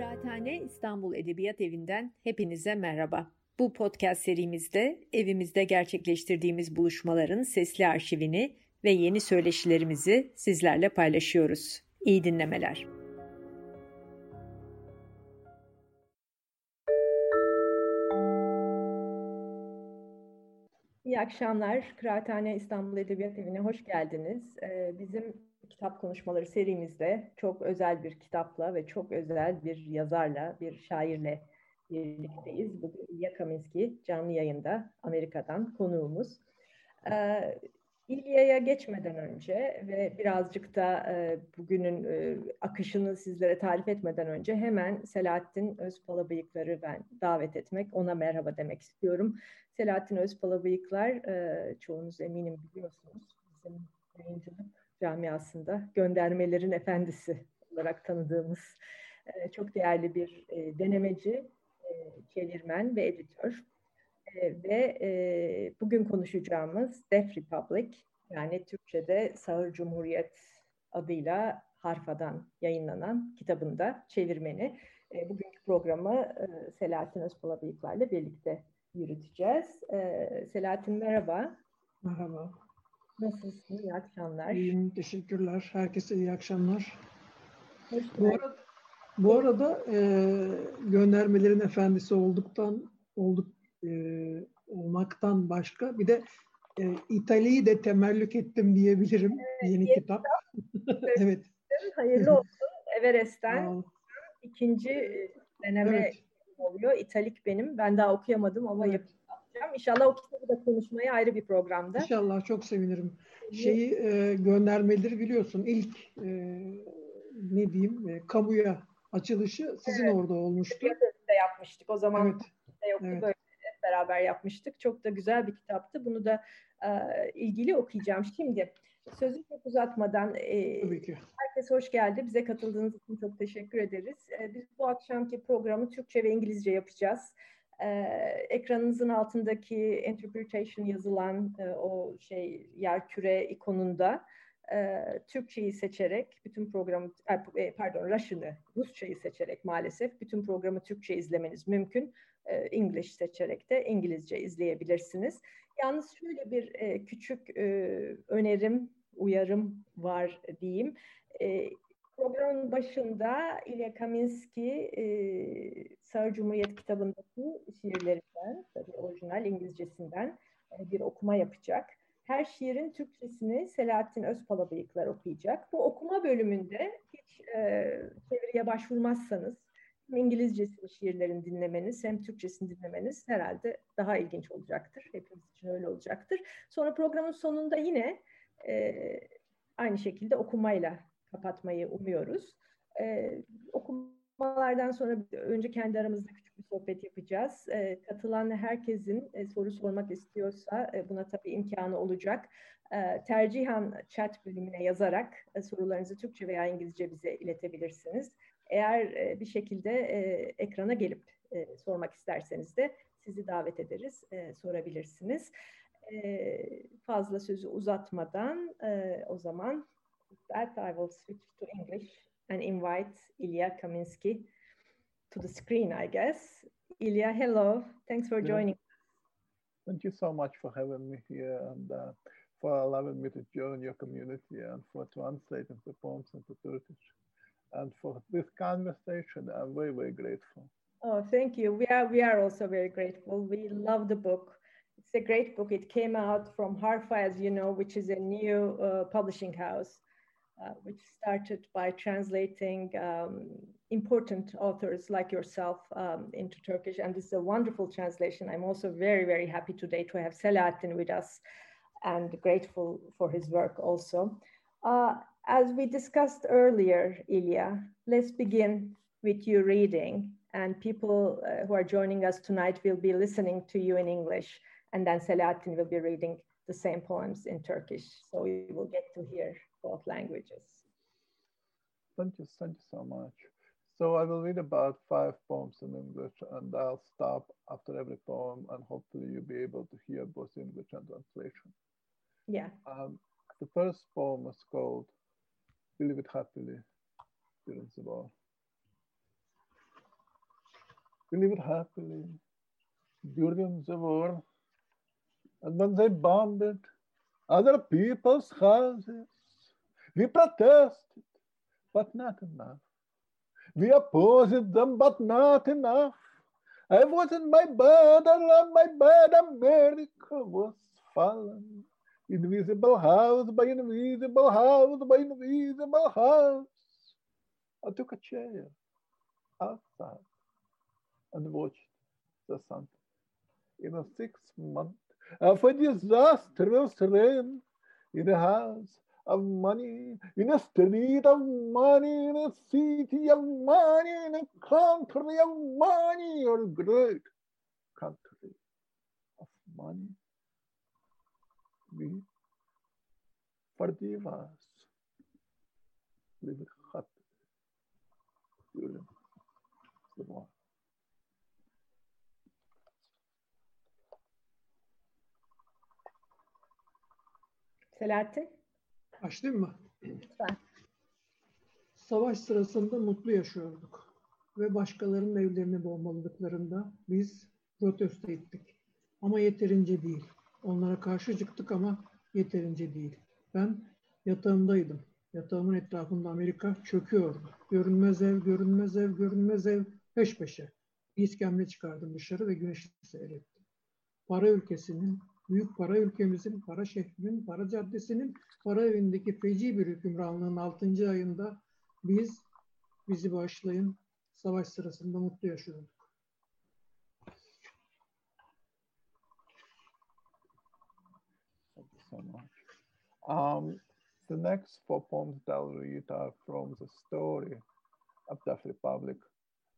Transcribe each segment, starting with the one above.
Kıraathane İstanbul Edebiyat Evi'nden hepinize merhaba. Bu podcast serimizde evimizde gerçekleştirdiğimiz buluşmaların sesli arşivini ve yeni söyleşilerimizi sizlerle paylaşıyoruz. İyi dinlemeler. İyi akşamlar. Kıraathane İstanbul Edebiyat Evi'ne hoş geldiniz. Ee, bizim kitap konuşmaları serimizde çok özel bir kitapla ve çok özel bir yazarla, bir şairle birlikteyiz. Bugün İlya Kaminski canlı yayında Amerika'dan konuğumuz. Ee, İlya'ya geçmeden önce ve birazcık da e, bugünün e, akışını sizlere tarif etmeden önce hemen Selahattin Özpalabıyıklar'ı ben davet etmek, ona merhaba demek istiyorum. Selahattin Özpalabıyıklar, e, çoğunuz eminim biliyorsunuz, bizim yayıncılık camiasında göndermelerin efendisi olarak tanıdığımız e, çok değerli bir e, denemeci, e, çevirmen ve editör. E, ve bugün konuşacağımız Def Republic yani Türkçe'de Sağır Cumhuriyet adıyla Harfa'dan yayınlanan kitabında çevirmeni. Bugünkü programı Selahattin Özpalabıyıklar'la birlikte yürüteceğiz. Selahattin merhaba. Merhaba. Nasılsın? İyi akşamlar. İyiyim, teşekkürler. Herkese iyi akşamlar. bu arada, bu arada e, göndermelerin efendisi olduktan olduk e, olmaktan başka bir de e, İtalya'yı da temellük ettim diyebilirim. Evet, yeni, kitap. kitap. evet. Hayırlı olsun. Everest'ten ikinci deneme evet. oluyor. İtalik benim. Ben daha okuyamadım ama evet. Yapacağım. İnşallah o kitabı da konuşmaya ayrı bir programda. İnşallah çok sevinirim. Şeyi e, göndermeleri biliyorsun. İlk e, ne diyeyim e, kamuya açılışı sizin evet. orada olmuştu. de yapmıştık. O zaman evet. yoktu evet. böyle hep beraber yapmıştık. Çok da güzel bir kitaptı. Bunu da e, ilgili okuyacağım. Şimdi sözü çok uzatmadan e, Tabii ki. herkes hoş geldi. Bize katıldığınız için çok teşekkür ederiz. E, biz bu akşamki programı Türkçe ve İngilizce yapacağız. Ee, ekranınızın altındaki interpretation yazılan e, o şey yer küre ikonunda e, Türkçeyi seçerek bütün programı e, pardon Russian'ı Rusçayı seçerek maalesef bütün programı Türkçe izlemeniz mümkün. E, English seçerek de İngilizce izleyebilirsiniz. Yalnız şöyle bir e, küçük e, önerim, uyarım var diyeyim. E, Programın başında İlya Kaminski e, Sağır Cumhuriyet kitabındaki şiirlerinden, tabii orijinal İngilizcesinden e, bir okuma yapacak. Her şiirin Türkçesini Selahattin Özpalabıyıklar okuyacak. Bu okuma bölümünde hiç e, çeviriye başvurmazsanız hem İngilizcesi şiirlerin dinlemeniz hem Türkçesini dinlemeniz herhalde daha ilginç olacaktır. Hepimiz için öyle olacaktır. Sonra programın sonunda yine e, aynı şekilde okumayla kapatmayı umuyoruz. Ee, okumalardan sonra önce kendi aramızda küçük bir sohbet yapacağız. Ee, katılan herkesin e, soru sormak istiyorsa e, buna tabii imkanı olacak. E, tercihan chat bölümüne yazarak e, sorularınızı Türkçe veya İngilizce bize iletebilirsiniz. Eğer e, bir şekilde e, ekrana gelip e, sormak isterseniz de sizi davet ederiz, e, sorabilirsiniz. E, fazla sözü uzatmadan e, o zaman that, I will switch to English and invite Ilya Kaminsky to the screen, I guess. Ilya, hello. Thanks for joining. Thank you so much for having me here and uh, for allowing me to join your community and for translating the poems into Turkish. And for this conversation, I'm very, very grateful. Oh, thank you. We are, we are also very grateful. We love the book. It's a great book. It came out from Harfa, as you know, which is a new uh, publishing house. Uh, which started by translating um, important authors like yourself um, into Turkish. And this is a wonderful translation. I'm also very, very happy today to have Selahattin with us and grateful for his work also. Uh, as we discussed earlier, Ilya, let's begin with you reading. And people uh, who are joining us tonight will be listening to you in English. And then Selahattin will be reading the same poems in Turkish. So we will get to hear both languages. Thank you, thank you so much. So I will read about five poems in English and I'll stop after every poem and hopefully you'll be able to hear both English and translation. Yeah. Um, the first poem is called We Lived Happily, During the War. We lived happily during the war. And when they bombed other people's houses, we protested, but not enough. We opposed them, but not enough. I was in my bed, and my bed, America was fallen. Invisible house by invisible house by invisible house. I took a chair outside and watched the sun. In a six month uh, of a disastrous rain in a house of money, in a street of money, in a city of money, in a country of money, or great country of money. We forgive us. Live happy. Selahattin? Başlayayım mı? Lütfen. Savaş sırasında mutlu yaşıyorduk ve başkalarının evlerini bombaladıklarında biz protesto ettik. Ama yeterince değil. Onlara karşı çıktık ama yeterince değil. Ben yatağımdaydım. Yatağımın etrafında Amerika çöküyordu. Görünmez ev, görünmez ev, görünmez ev peş peşe. Bir iskemle çıkardım dışarı ve güneşi seyrettim. Para ülkesinin, büyük para ülkemizin, para şehrinin, para caddesinin, para evindeki feci bir hükümranlığın 6. ayında biz, bizi başlayın, savaş sırasında mutlu yaşıyorduk. Um, the next four poems that I'll read are from the story of the Republic,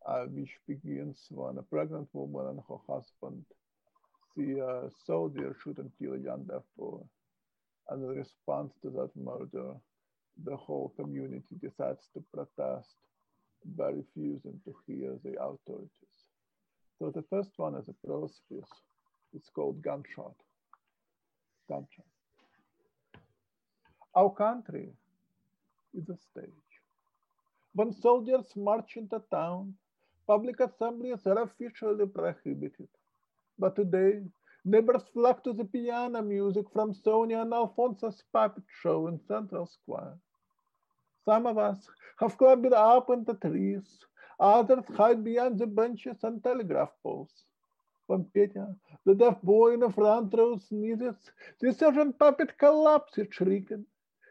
uh, which begins when a pregnant woman and her husband see a soldier shoot and kill a young. And in response to that murder, the whole community decides to protest by refusing to hear the authorities. So the first one is a prose piece. It's called Gunshot. Gunshot. Our country is a stage. When soldiers march into town, public assemblies are officially prohibited. But today, neighbors flock to the piano music from Sonia and Alfonso's puppet show in Central Square. Some of us have climbed up in the trees, others hide behind the benches and telegraph poles. When Petya, the deaf boy in the front row, sneezes, the sergeant puppet collapses shrieking.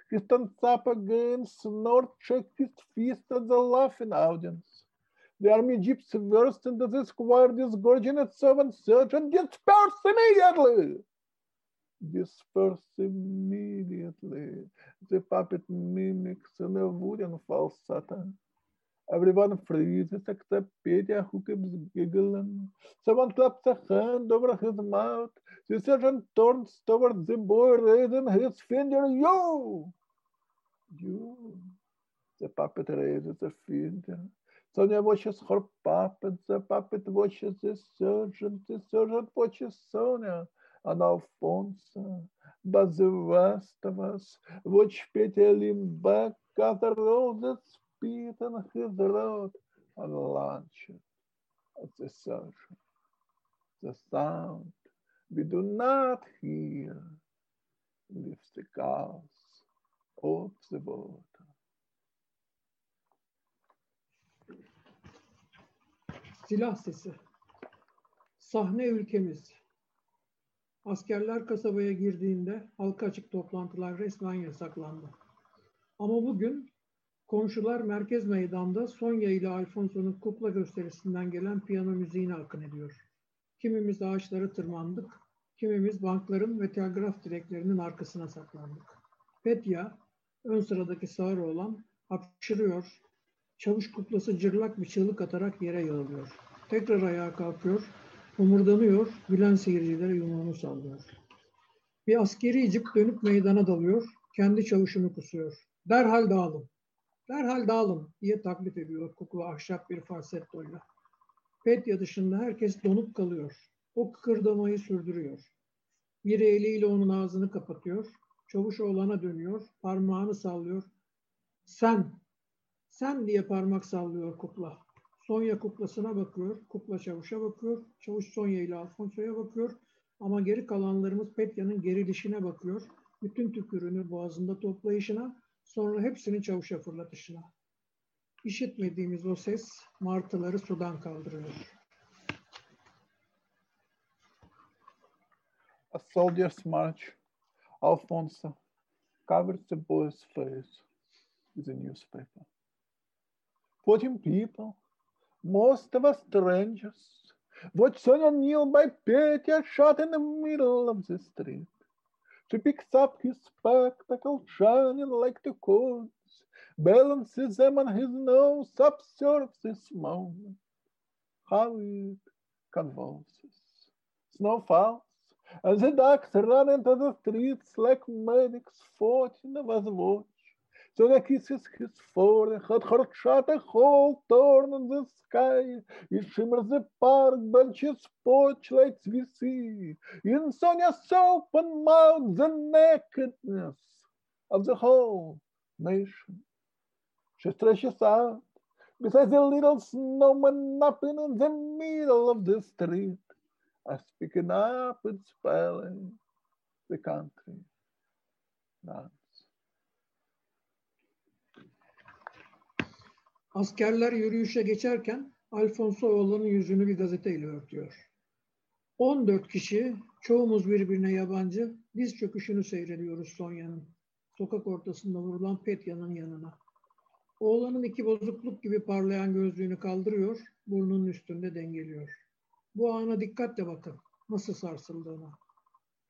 He stands up again, snorts, shakes his fist at the laughing audience. The army jeeps burst into the square, disgorging servant sergeant, disperse immediately! Disperse immediately. The puppet mimics in a wooden falsetto. Everyone freezes except Petya, who keeps giggling. Someone claps a hand over his mouth. The sergeant turns towards the boy, raising his finger. You! You! The puppet raises a finger. Sonia watches her puppet. The puppet watches the surgeon, The surgeon watches Sonia and Alfonso. But the rest of us watch Petya lean back, gather all the speed in his road, and launch at the sergeant. The sound we do not hear lifts the chaos of the water. Silah sesi. Sahne ülkemiz. Askerler kasabaya girdiğinde halka açık toplantılar resmen yasaklandı. Ama bugün komşular merkez meydanda Sonya ile Alfonso'nun kukla gösterisinden gelen piyano müziğine akın ediyor. Kimimiz ağaçlara tırmandık, kimimiz bankların ve telgraf direklerinin arkasına saklandık. Petya, ön sıradaki sağır olan, hapşırıyor, çavuş kuklası cırlak bir çığlık atarak yere yığılıyor. Tekrar ayağa kalkıyor, homurdanıyor, gülen seyircilere yumruğunu sallıyor. Bir askeri cip dönüp meydana dalıyor, kendi çavuşunu kusuyor. Derhal dağılın, derhal dağılın diye taklit ediyor kukla ahşap bir falsettoyla. Petya dışında herkes donup kalıyor. O kıkırdamayı sürdürüyor. Biri eliyle onun ağzını kapatıyor, çavuş oğlana dönüyor, parmağını sallıyor. Sen, sen diye parmak sallıyor kukla. Sonya kuklasına bakıyor, kukla çavuşa bakıyor, çavuş Sonya ile Alfonso'ya bakıyor. Ama geri kalanlarımız Petya'nın gerilişine bakıyor. Bütün tükürüğünü boğazında toplayışına, sonra hepsini çavuşa fırlatışına. İşitmediğimiz o ses martıları sudan kaldırıyor. A soldier's march, Alfonso covered the boy's face with a newspaper. Fourteen people, most of us strangers, watch Sonia kneel by Petya shot in the middle of the street. She picks up his spectacles, shining like the coins, balances them on his nose, observes this moment. How it convulses. Snow falls, and the ducks run into the streets like medics fighting with watch. So he kisses his forehead, her shot a hole torn in the sky. It shimmers the park benches, spotlights we see. In Sonia's open mouth, the nakedness of the whole nation. She stretches out beside the little snowman napping in the middle of the street. As picking up and spelling the country dance. Askerler yürüyüşe geçerken Alfonso oğlanın yüzünü bir gazeteyle örtüyor. 14 kişi, çoğumuz birbirine yabancı, diz çöküşünü seyrediyoruz Sonya'nın. Sokak ortasında vurulan Petya'nın yanına. Oğlanın iki bozukluk gibi parlayan gözlüğünü kaldırıyor, burnunun üstünde dengeliyor. Bu ana dikkatle bakın, nasıl sarsıldığına.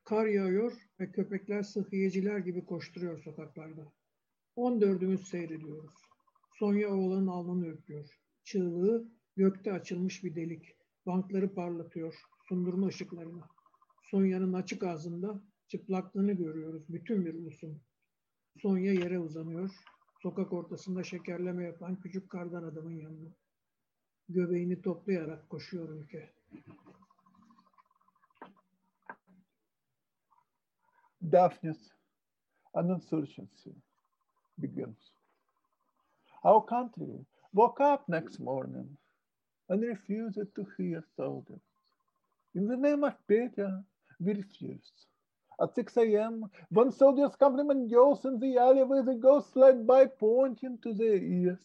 Kar yağıyor ve köpekler sıhhiyeciler gibi koşturuyor sokaklarda. 14'ümüz seyrediyoruz. Sonya oğlanın alnını öpüyor. Çığlığı gökte açılmış bir delik. Bankları parlatıyor, sundurma ışıklarını. Sonya'nın açık ağzında çıplaklığını görüyoruz bütün bir ulusun. Sonya yere uzanıyor. Sokak ortasında şekerleme yapan küçük kardan adamın yanına. Göbeğini toplayarak koşuyor ülke. Daphne's an insurgency begins. Our country woke up next morning and refused to hear soldiers. In the name of Petya, we refused. At 6 a.m., when soldiers compliment girls in the alleyway, they go slide by pointing to their ears.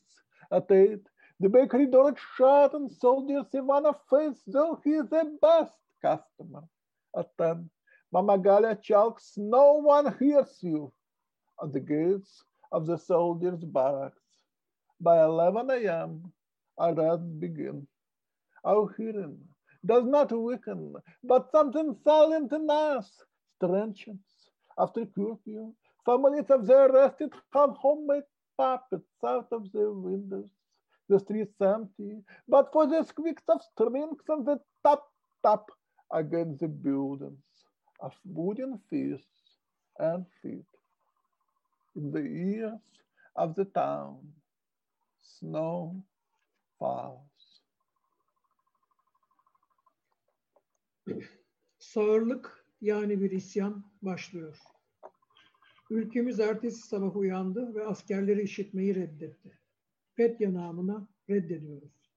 At 8, the bakery door is shut and soldiers Ivanov face though he is the best customer. At 10, Mama Galia chalks, no one hears you. At the gates of the soldiers' barracks. By 11 a.m., our rest begins. Our hearing does not weaken, but something silent in us strengthens. After curfew, families of the arrested have homemade puppets out of their windows. The streets empty, but for the squeaks of strings and the tap tap against the buildings of wooden fists and feet. In the ears of the town, snow falls. Sağırlık yani bir isyan başlıyor. Ülkemiz ertesi sabah uyandı ve askerleri işitmeyi reddetti. Petya namına reddediyoruz.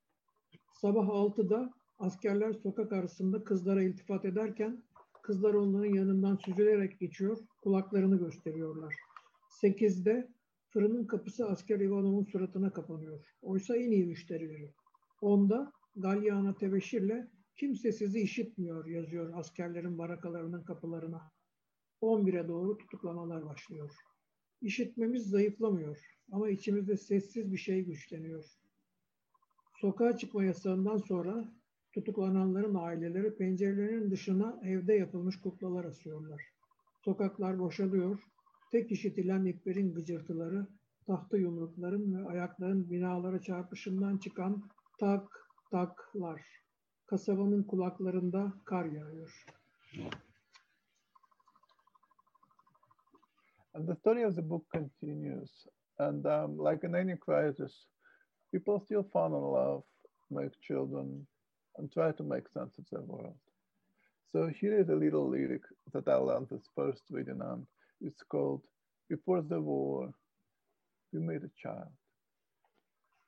Sabah 6'da askerler sokak arasında kızlara iltifat ederken kızlar onların yanından süzülerek geçiyor, kulaklarını gösteriyorlar. 8'de fırının kapısı asker Ivanov'un suratına kapanıyor. Oysa en iyi müşterileri. 10'da Galyana tebeşirle kimse sizi işitmiyor yazıyor askerlerin barakalarının kapılarına. 11'e doğru tutuklamalar başlıyor. İşitmemiz zayıflamıyor ama içimizde sessiz bir şey güçleniyor. Sokağa çıkma yasağından sonra tutuklananların aileleri pencerelerin dışına evde yapılmış kuklalar asıyorlar. Sokaklar boşalıyor, tek işitilen iplerin gıcırtıları, tahta yumrukların ve ayakların binalara çarpışından çıkan tak taklar. Kasabanın kulaklarında kar yağıyor. And the story of the book continues. And um, like in any crisis, people still fall in love, make children, and try to make sense of their world. So here is a little lyric that I learned this first reading on. It's called Before the War, We Made a Child.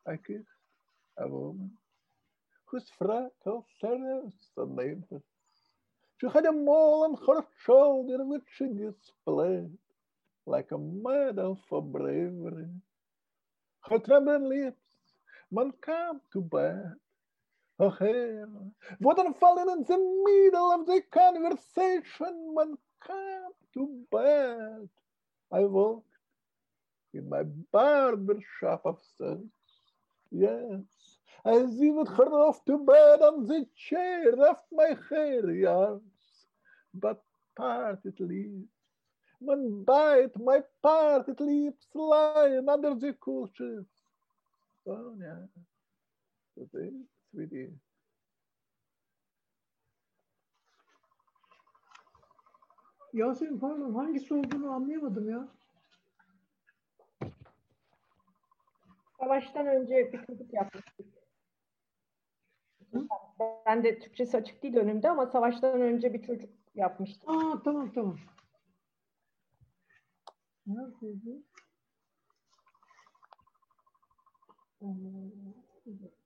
I kissed a woman Chus frakel serres an never. She had a mole on her shoulder which she displayed like a medal for bravery. Her trembling lips, man come to bed. Her hair, wouldn't fallen in the middle of the conversation, man come to bed. I walked in my barber shop of sense. Yes, I even her off to bed on the chair of my hair yards, but part it leaves. Man bite my part, it lips lying under the cushions. Oh, yeah. Today, sweetie. Yasemin pardon hangisi olduğunu anlayamadım ya. Savaştan önce çocuk yapmıştık. Ben de Türkçesi açık değil önümde ama savaştan önce bir çocuk yapmıştım. Aa tamam tamam. Neredeydi? Bir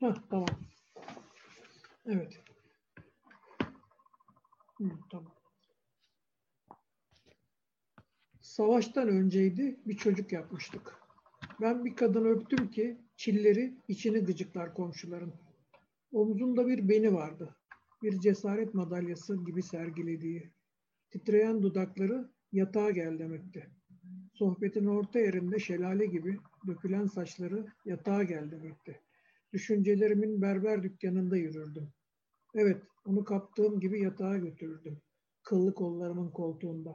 Heh, tamam. Evet. Hı, tamam. Savaştan önceydi bir çocuk yapmıştık. Ben bir kadın öptüm ki çilleri içini gıcıklar komşuların. Omzunda bir beni vardı. Bir cesaret madalyası gibi sergilediği. Titreyen dudakları yatağa gel demekti. Sohbetin orta yerinde şelale gibi dökülen saçları yatağa gel demekti. Düşüncelerimin berber dükkanında yürürdüm. Evet, onu kaptığım gibi yatağa götürürdüm. Kıllı kollarımın koltuğunda.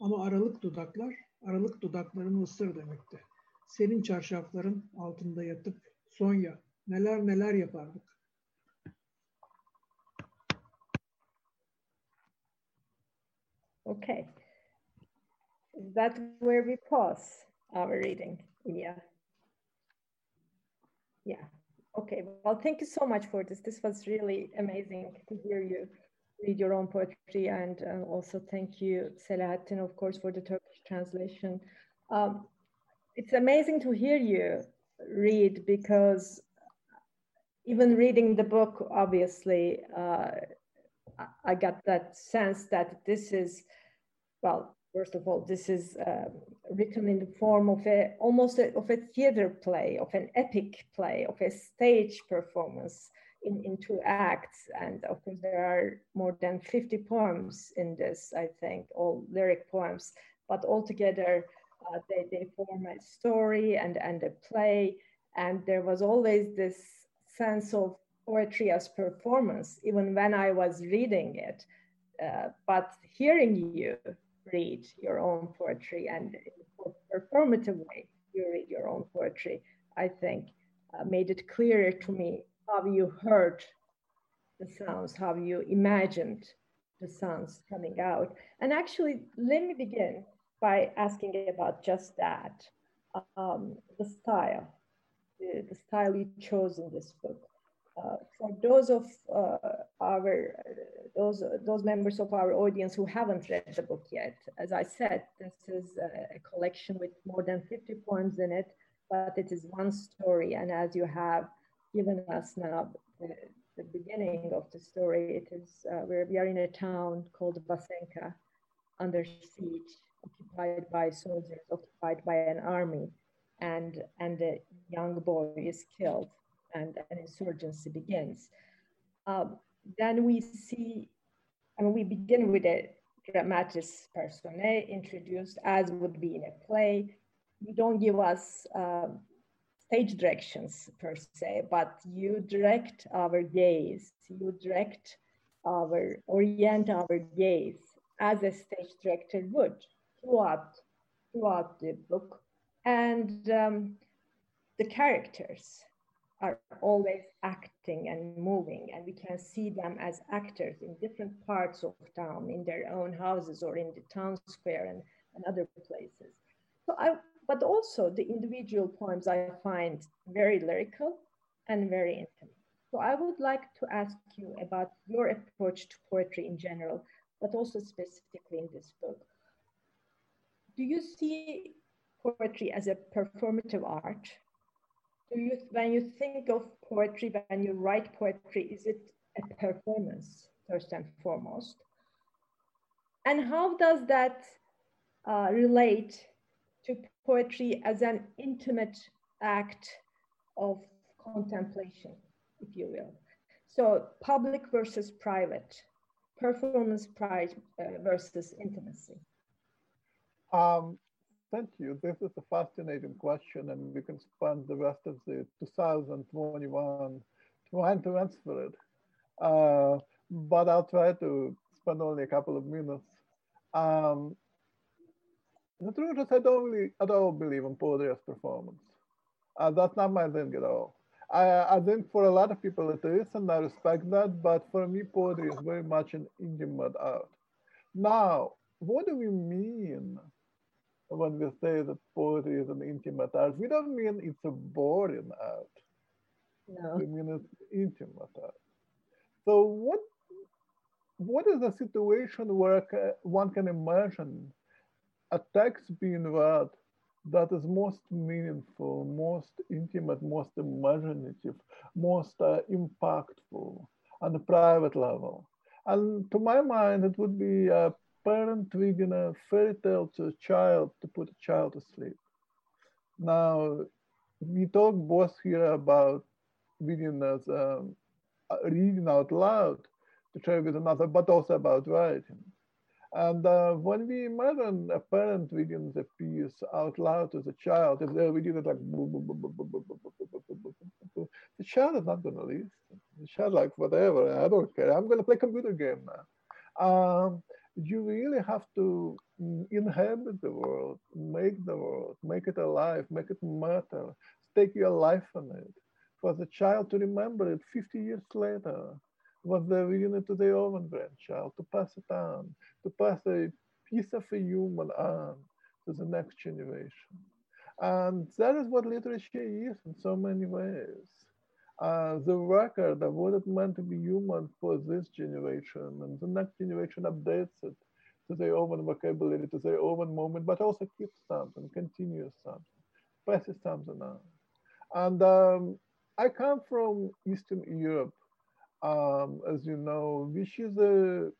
Ama aralık dudaklar, aralık dudaklarını ısır demekti. Senin çarşafların altında yatıp Sonya neler neler yapardık. Okay. Is that where we pause our reading? Yeah. Yeah. Okay. Well, thank you so much for this. This was really amazing to hear you read your own poetry. And uh, also thank you, Selahattin, of course, for the Turkish translation. Um, it's amazing to hear you read because even reading the book, obviously, uh, I got that sense that this is, well, first of all, this is uh, written in the form of a almost a, of a theater play, of an epic play, of a stage performance in, in two acts. And of course, there are more than 50 poems in this, I think, all lyric poems, but altogether uh, they, they form a story and, and a play. And there was always this sense of poetry as performance, even when I was reading it. Uh, but hearing you read your own poetry and in a performative way, you read your own poetry, I think uh, made it clearer to me how you heard the sounds, how you imagined the sounds coming out. And actually, let me begin by asking about just that um, the style, the, the, style you chose in this book. Uh, for those of uh, our those those members of our audience who haven't read the book yet, as I said, this is a, collection with more than 50 poems in it, but it is one story. And as you have given us now the, the beginning of the story. It is uh, where we are in a town called Vasenka, under siege, occupied by soldiers, occupied by an army, and and a young boy is killed, and an insurgency begins. Um, then we see, I mean, we begin with a dramatis personae introduced as would be in a play. You don't give us um, stage directions per se, but you direct our gaze, you direct our, orient our gaze as a stage director would throughout, throughout the book. And um, the characters are always acting and moving, and we can see them as actors in different parts of town, in their own houses or in the town square and, and other places. So I but also the individual poems I find very lyrical and very intimate. So I would like to ask you about your approach to poetry in general, but also specifically in this book. do you see poetry as a performative art? Do you, when you think of poetry, when you write poetry, is it a performance first and foremost? And how does that uh, relate to poetry as an intimate act of contemplation, if you will? So public versus private, performance pride uh, versus intimacy. Um, thank you. This is a fascinating question, and we can spend the rest of the 2021 trying to answer it. Uh, but I'll try to spend only a couple of minutes. Um, the truth is, I don't really at all believe in poetry as performance. Uh, that's not my thing at all. I, I think for a lot of people it is, and I respect that. But for me, poetry is very much an intimate art. Now, what do we mean when we say that poetry is an intimate art? We don't mean it's a boring art. No. We mean it's intimate art. So what what is the situation where one can imagine a text being read that is most meaningful, most intimate, most imaginative, most uh, impactful on the private level. And to my mind, it would be a parent reading a fairy tale to a child to put a child to sleep. Now, we talk both here about reading as um, reading out loud to share with another, but also about writing. And uh, when we imagine a parent reading the piece out loud to the child, if they're reading it like, the child is not going to listen. The child like, whatever, I don't care. I'm going to play computer game now. Um, you really have to mm, inhabit the world, make the world, make it alive, make it matter, stake your life on it. For the child to remember it 50 years later, was the unit to the own grandchild, to pass it on, to pass a piece of a human on to the next generation. And that is what literature is in so many ways. Uh, the record of what it meant to be human for this generation, and the next generation updates it to their own vocabulary, to their own moment, but also keeps something, continues something, passes something on. And um, I come from Eastern Europe, um, as you know, which is a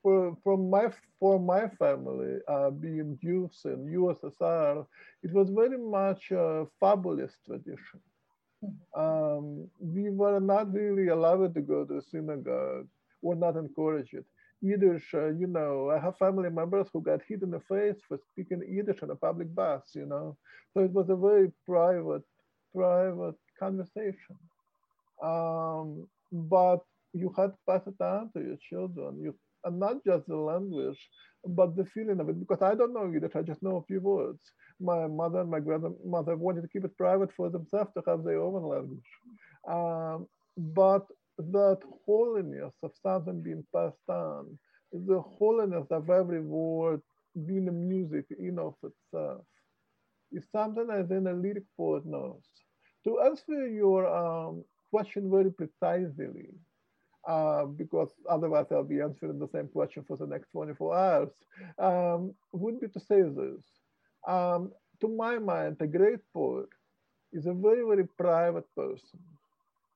for, from my for my family uh, being Jews in USSR, it was very much a fabulous tradition. Um, we were not really allowed to go to synagogue, or not encouraged. Yiddish, uh, you know, I have family members who got hit in the face for speaking Yiddish on a public bus, you know. So it was a very private, private conversation. Um, but you had to pass it on to your children. You and not just the language, but the feeling of it. Because I don't know Yiddish, I just know a few words. My mother and my grandmother wanted to keep it private for themselves to have their own language. Um, but that holiness of something being passed on, the holiness of every word being a music in of itself, is something that then a lyric poet knows. To answer your um, question very precisely, uh, because otherwise I'll be answering the same question for the next 24 hours, um, would be to say this. Um, to my mind, a great poet is a very, very private person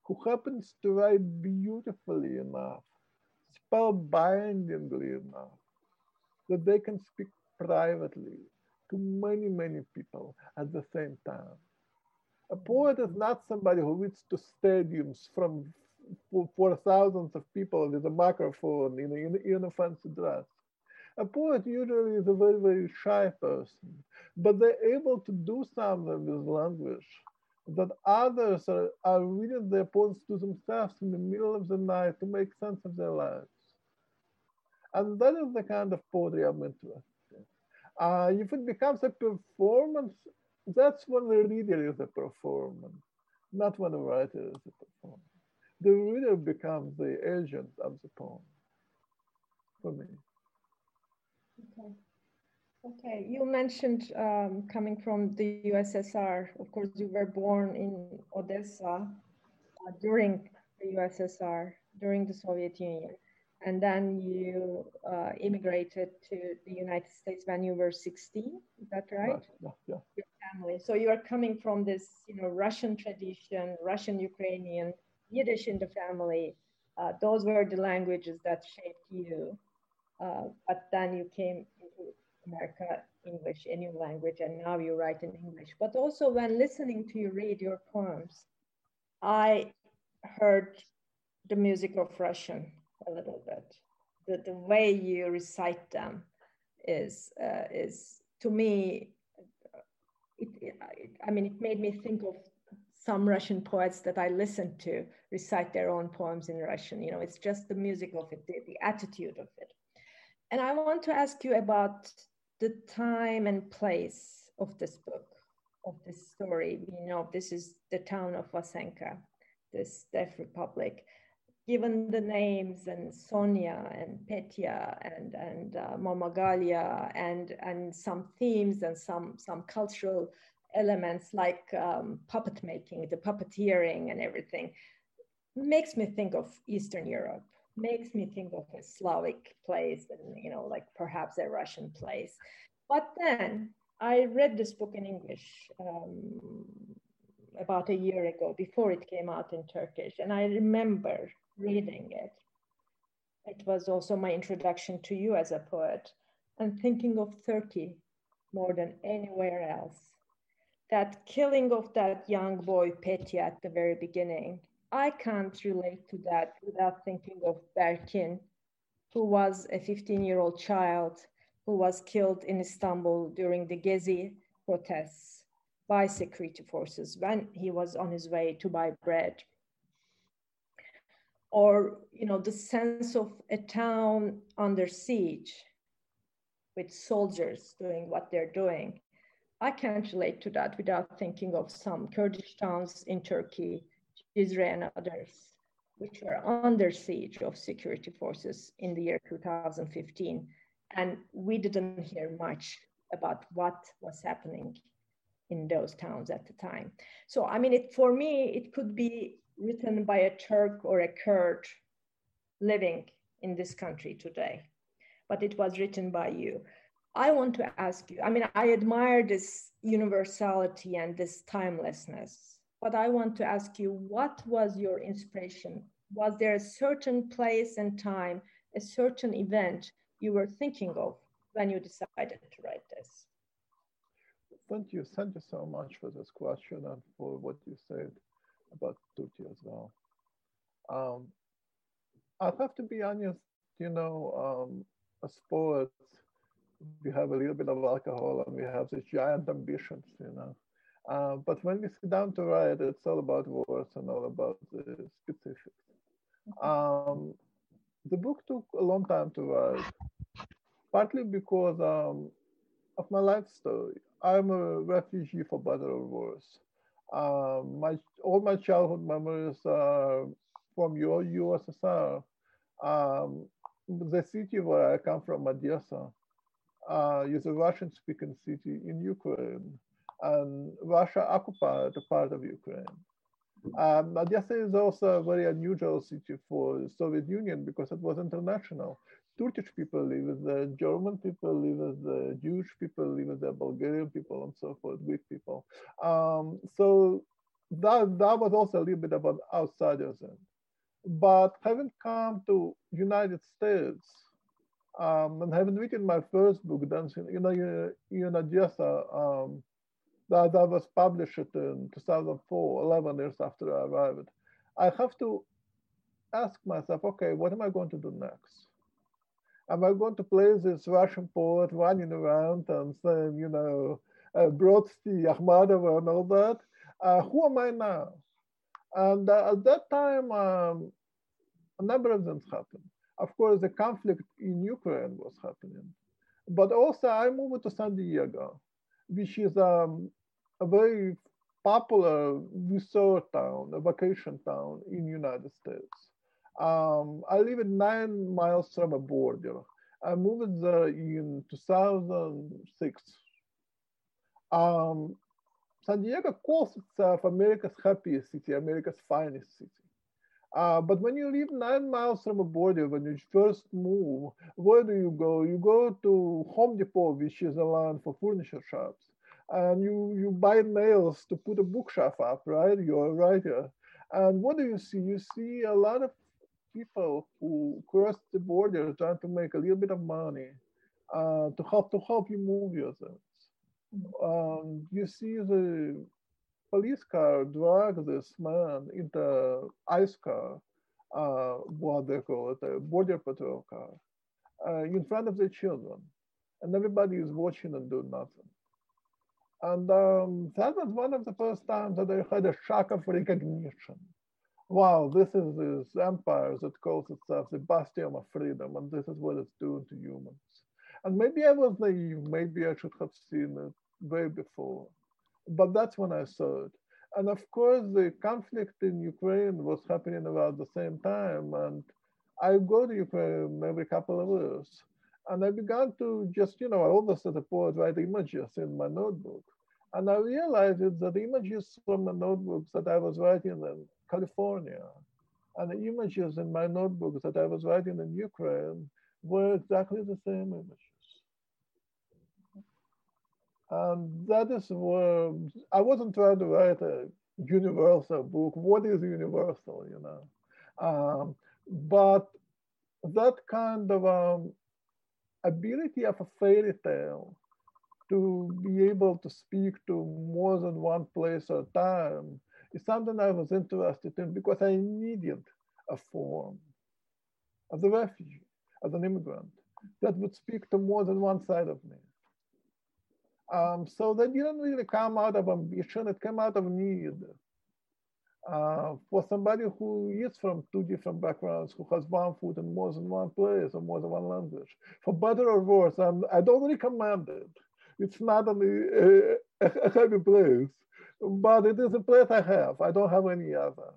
who happens to write beautifully enough, spellbindingly enough, that they can speak privately to many, many people at the same time. A poet is not somebody who reads to stadiums from for, thousands of people with a microphone in a, in a fancy dress. A poet usually is a very, very shy person, but they're able to do something with language that others are, are reading their poems to themselves in the middle of the night to make sense of their lives. And that is the kind of poetry I'm interested in. Uh, if it becomes a performance, that's when the reader is a performance, not when the writer is a performance. The reader becomes the agent of the poem for me. Okay. Okay, you mentioned um, coming from the USSR. Of course, you were born in Odessa uh, during the USSR, during the Soviet Union. And then you uh, immigrated to the United States when you were 16. Is that right? Yeah, yeah. Your family. So you are coming from this, you know, Russian tradition, Russian, Ukrainian, Yiddish in the family. Uh, those were the languages that shaped you. Uh, but then you came into America, English, a new language, and now you write in English. But also when listening to you read your poems, I heard the music of Russian a little bit. The, the way you recite them is, uh, is to me, it, it, I mean, it made me think of some Russian poets that I listened to recite their own poems in Russian. You know, it's just the music of it, the, the attitude of it. And I want to ask you about the time and place of this book, of this story. You know, this is the town of Vasenka, this Deaf Republic. Given the names and Sonia and Petya and and uh, and and some themes and some some cultural elements like um, puppet making, the puppeteering and everything, makes me think of Eastern Europe makes me think of a Slavic place and, you know, like perhaps a Russian place. But then I read this book in English um, about a year ago before it came out in Turkish. And I remember reading it. It was also my introduction to you as a poet and thinking of Turkey more than anywhere else. That killing of that young boy Petya at the very beginning I can't relate to that without thinking of Berkin, who was a 15 year old child who was killed in Istanbul during the Gezi protests by security forces when he was on his way to buy bread. Or, you know, the sense of a town under siege with soldiers doing what they're doing. I can't relate to that without thinking of some Kurdish towns in Turkey Israel and others, which were under siege of security forces in the year 2015. And we didn't hear much about what was happening in those towns at the time. So, I mean, it, for me, it could be written by a Turk or a Kurd living in this country today, but it was written by you. I want to ask you, I mean, I admire this universality and this timelessness but I want to ask you, what was your inspiration? Was there a certain place and time, a certain event you were thinking of when you decided to write this? Thank you. Thank you so much for this question and for what you said about Turkey as well. Um, I have to be honest, you know, um, as we have a little bit of alcohol and we have these giant ambitions, you know. Uh, but when we sit down to write, it's all about words and all about the specifics. Um, the book took a long time to write, partly because um, of my life story. I'm a refugee, for better or worse. Um, my all my childhood memories are from your USSR. Um, the city where I come from, Odessa, uh, is a Russian-speaking city in Ukraine and Russia occupied a part of Ukraine. Um, Odessa is also a very unusual city for the Soviet Union because it was international. Turkish people live with the German people, live with the Jewish people, live with the Bulgarian people, and so forth, Greek people. Um, so that, that was also a little bit about outsiders. But having come to United States um, and having written my first book, Dancing, you know, in Odessa, um, that, was published in 2004, 11 years after I arrived, I have to ask myself, okay, what am I going to do next? Am I going to play this Russian poet running around and saying, you know, uh, Brodsky, Akhmatova, and all that? Uh, who am I now? And uh, at that time, um, a number of things happened. Of course, the conflict in Ukraine was happening, but also I moved to San Diego which is um, a very popular resort town, a vacation town in United States. Um, I live nine miles from a border. I moved there in 2006. Um, San Diego calls itself America's happiest city, America's finest city. Uh, but when you live nine miles from a border, when you first move, where do you go? You go to Home Depot, which is a land for furniture shops, and you, you buy nails to put a bookshelf up, right? You're a writer. And what do you see? You see a lot of people who cross the border trying to make a little bit of money uh, to help to help you move yourself. Um, you see the police car drag this man in the ICE car, uh, what they call it, a border patrol car, uh, in front of the children. And everybody is watching and doing nothing. And um, that was one of the first times that I had a shock of recognition. Wow, this is this empire that calls itself the bastion of freedom, and this is what it's doing to humans. And maybe I was naive, maybe I should have seen it way before. But that's when I saw it. And of course, the conflict in Ukraine was happening about the same time. And I go to Ukraine every couple of years. And I began to just, you know, I always as a poet write images in my notebook. And I realized that the images from the notebooks that I was writing in California and the images in my notebooks that I was writing in Ukraine were exactly the same images. And that is where I wasn't trying to write a universal book. What is universal, you know? Um, but that kind of um, ability of a fairy tale to be able to speak to more than one place at a time is something I was interested in because I needed a form as a refugee, as an immigrant, that would speak to more than one side of me. Um, so that didn't really come out of ambition, it came out of need. Uh, for somebody who is from two different backgrounds, who has one foot in more than one place or more than one language, for better or worse, and I don't recommend it. It's not a, a, a heavy place, but it is a place I have. I don't have any other.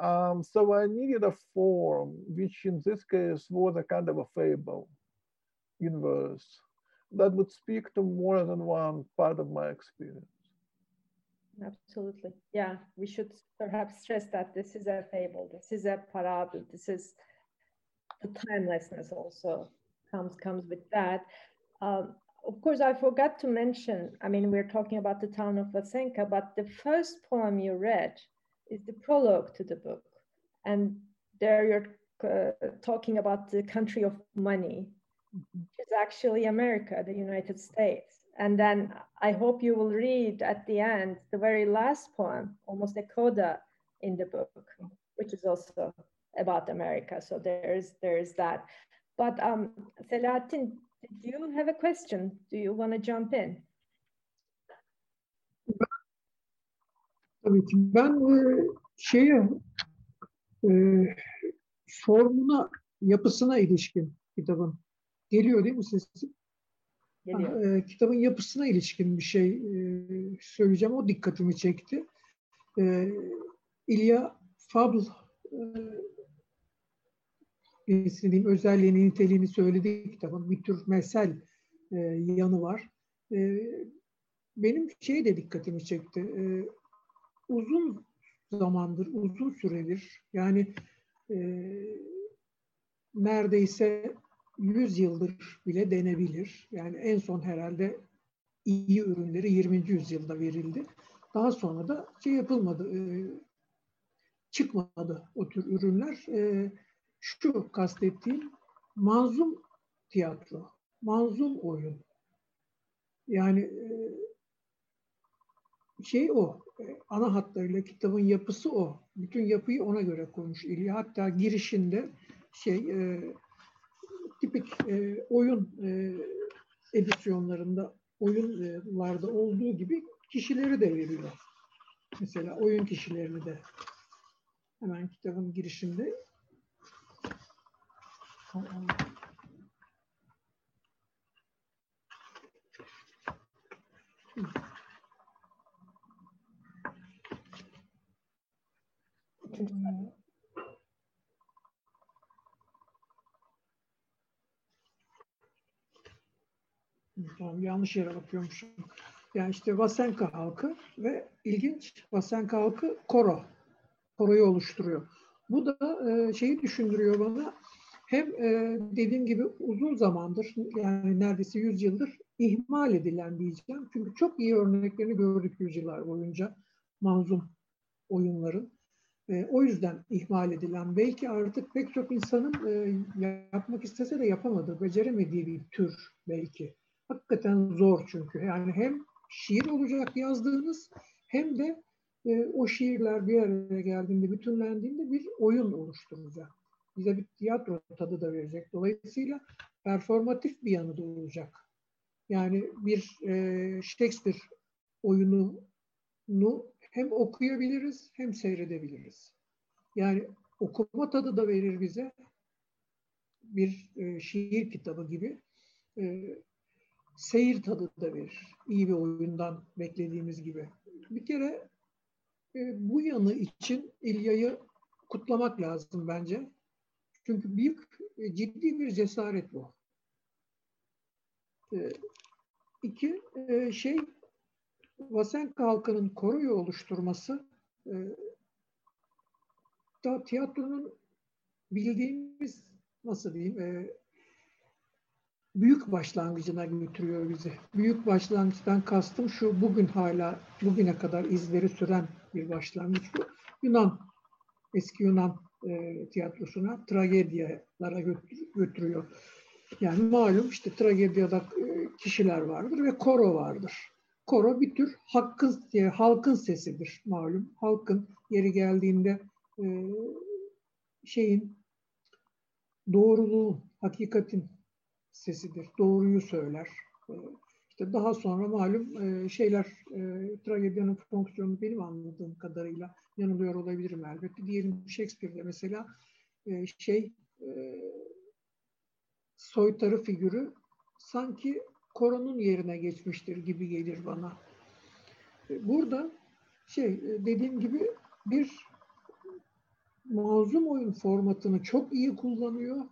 Um, so I needed a form, which in this case was a kind of a fable in verse that would speak to more than one part of my experience. Absolutely. Yeah, we should perhaps stress that this is a fable, this is a parable, this is the timelessness also comes comes with that. Um, of course, I forgot to mention, I mean, we're talking about the town of Vasenka, but the first poem you read is the prologue to the book. And there you're uh, talking about the country of money is actually America, the United States. And then I hope you will read at the end the very last poem, almost a coda in the book, which is also about America. So there's there's that. But um, Selahattin, did you have a question? Do you want to jump in? Tabii. Ben e, şeye e, formuna, yapısına ilişkin kitabın Geliyor değil mi sesim? Geliyor. E, kitabın yapısına ilişkin bir şey e, söyleyeceğim. O dikkatimi çekti. E, İlya Fabl e, diyeyim, özelliğini, niteliğini söyledi kitabın. Bir tür mesel e, yanı var. E, benim şey de dikkatimi çekti. E, uzun zamandır, uzun süredir yani e, neredeyse 100 yıldır bile denebilir. Yani en son herhalde iyi ürünleri 20. yüzyılda verildi. Daha sonra da şey yapılmadı, e, çıkmadı o tür ürünler. E, şu kastettiğim manzum tiyatro, manzum oyun. Yani e, şey o, e, ana hatlarıyla kitabın yapısı o. Bütün yapıyı ona göre koymuş İlya. Hatta girişinde şey e, tipik e, oyun e, edisyonlarında, oyunlarda olduğu gibi kişileri de veriyor. Mesela oyun kişilerini de hemen kitabın girişinde Tamam, yanlış yere bakıyormuşum. Yani işte Vasenka halkı ve ilginç Vasenka halkı koro. Koroyu oluşturuyor. Bu da e, şeyi düşündürüyor bana. Hem e, dediğim gibi uzun zamandır yani neredeyse 100 yıldır ihmal edilen diyeceğim. Çünkü çok iyi örneklerini gördük yüzyıllar boyunca manzum oyunların. E, o yüzden ihmal edilen, belki artık pek çok insanın e, yapmak istese de yapamadığı, beceremediği bir tür belki. Hakikaten zor çünkü. Yani hem şiir olacak yazdığınız hem de e, o şiirler bir araya geldiğinde, bütünlendiğinde bir oyun oluşturacak. Bize bir tiyatro tadı da verecek. Dolayısıyla performatif bir yanı da olacak. Yani bir e, Shakespeare oyununu hem okuyabiliriz hem seyredebiliriz. Yani okuma tadı da verir bize bir e, şiir kitabı gibi e, seyir tadı da verir. İyi bir oyundan beklediğimiz gibi. Bir kere e, bu yanı için İlya'yı kutlamak lazım bence. Çünkü büyük, e, ciddi bir cesaret bu. E, iki, e, şey Vasenka halkının koroyu oluşturması e, da tiyatronun bildiğimiz nasıl diyeyim e, büyük başlangıcına götürüyor bizi. Büyük başlangıçtan kastım şu bugün hala bugüne kadar izleri süren bir başlangıç bu. Yunan eski Yunan e, tiyatrosuna tragedyalara götürüyor. Yani malum işte tragedyada e, kişiler vardır ve koro vardır. Koro bir tür hakkın, yani halkın sesidir malum. Halkın yeri geldiğinde e, şeyin doğruluğun, hakikatin sesidir. Doğruyu söyler. E, işte daha sonra malum e, şeyler e, tragedyanın fonksiyonu benim anladığım kadarıyla yanılıyor olabilirim elbette. Diyelim Shakespeare'de mesela e, şey soytarı figürü sanki koronun yerine geçmiştir gibi gelir bana. Burada şey dediğim gibi bir mazlum oyun formatını çok iyi kullanıyor.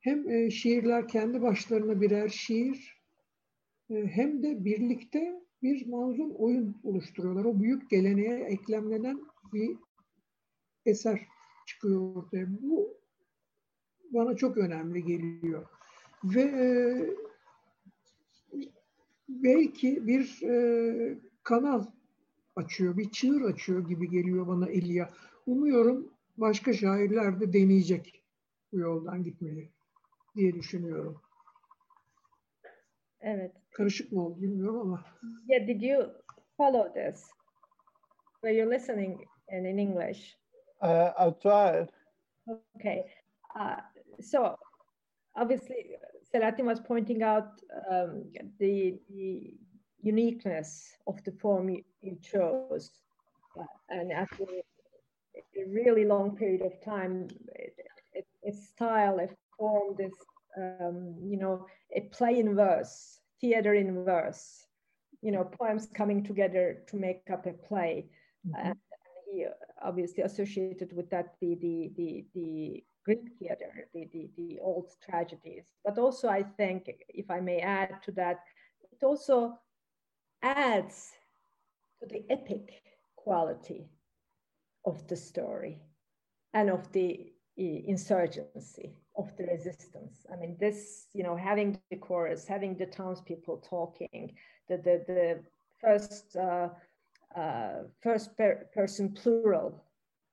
Hem e, şiirler kendi başlarına birer şiir hem de birlikte bir manzum oyun oluşturuyorlar. O büyük geleneğe eklemlenen bir eser çıkıyor ortaya. Bu bana çok önemli geliyor. Ve belki bir e, kanal açıyor, bir çığır açıyor gibi geliyor bana Elia. Umuyorum başka şairler de deneyecek bu yoldan gitmeyi diye düşünüyorum. Evet. Karışık mı oldu bilmiyorum ama. Yeah, did you follow this? Were you listening in, in English? Uh, I tried. Okay. Uh, so obviously Selahattin was pointing out um, the, the, uniqueness of the form you, you chose. Uh, and after a really long period of time, a style, a form, this, um, you know, a play in verse, theater in verse, you know, poems coming together to make up a play. Mm-hmm. And he obviously associated with that the, the, the, the Greek theater, the, the, the old tragedies. But also, I think, if I may add to that, it also adds to the epic quality of the story and of the insurgency of the resistance. I mean, this, you know, having the chorus, having the townspeople talking, the the, the first uh, uh, first per person plural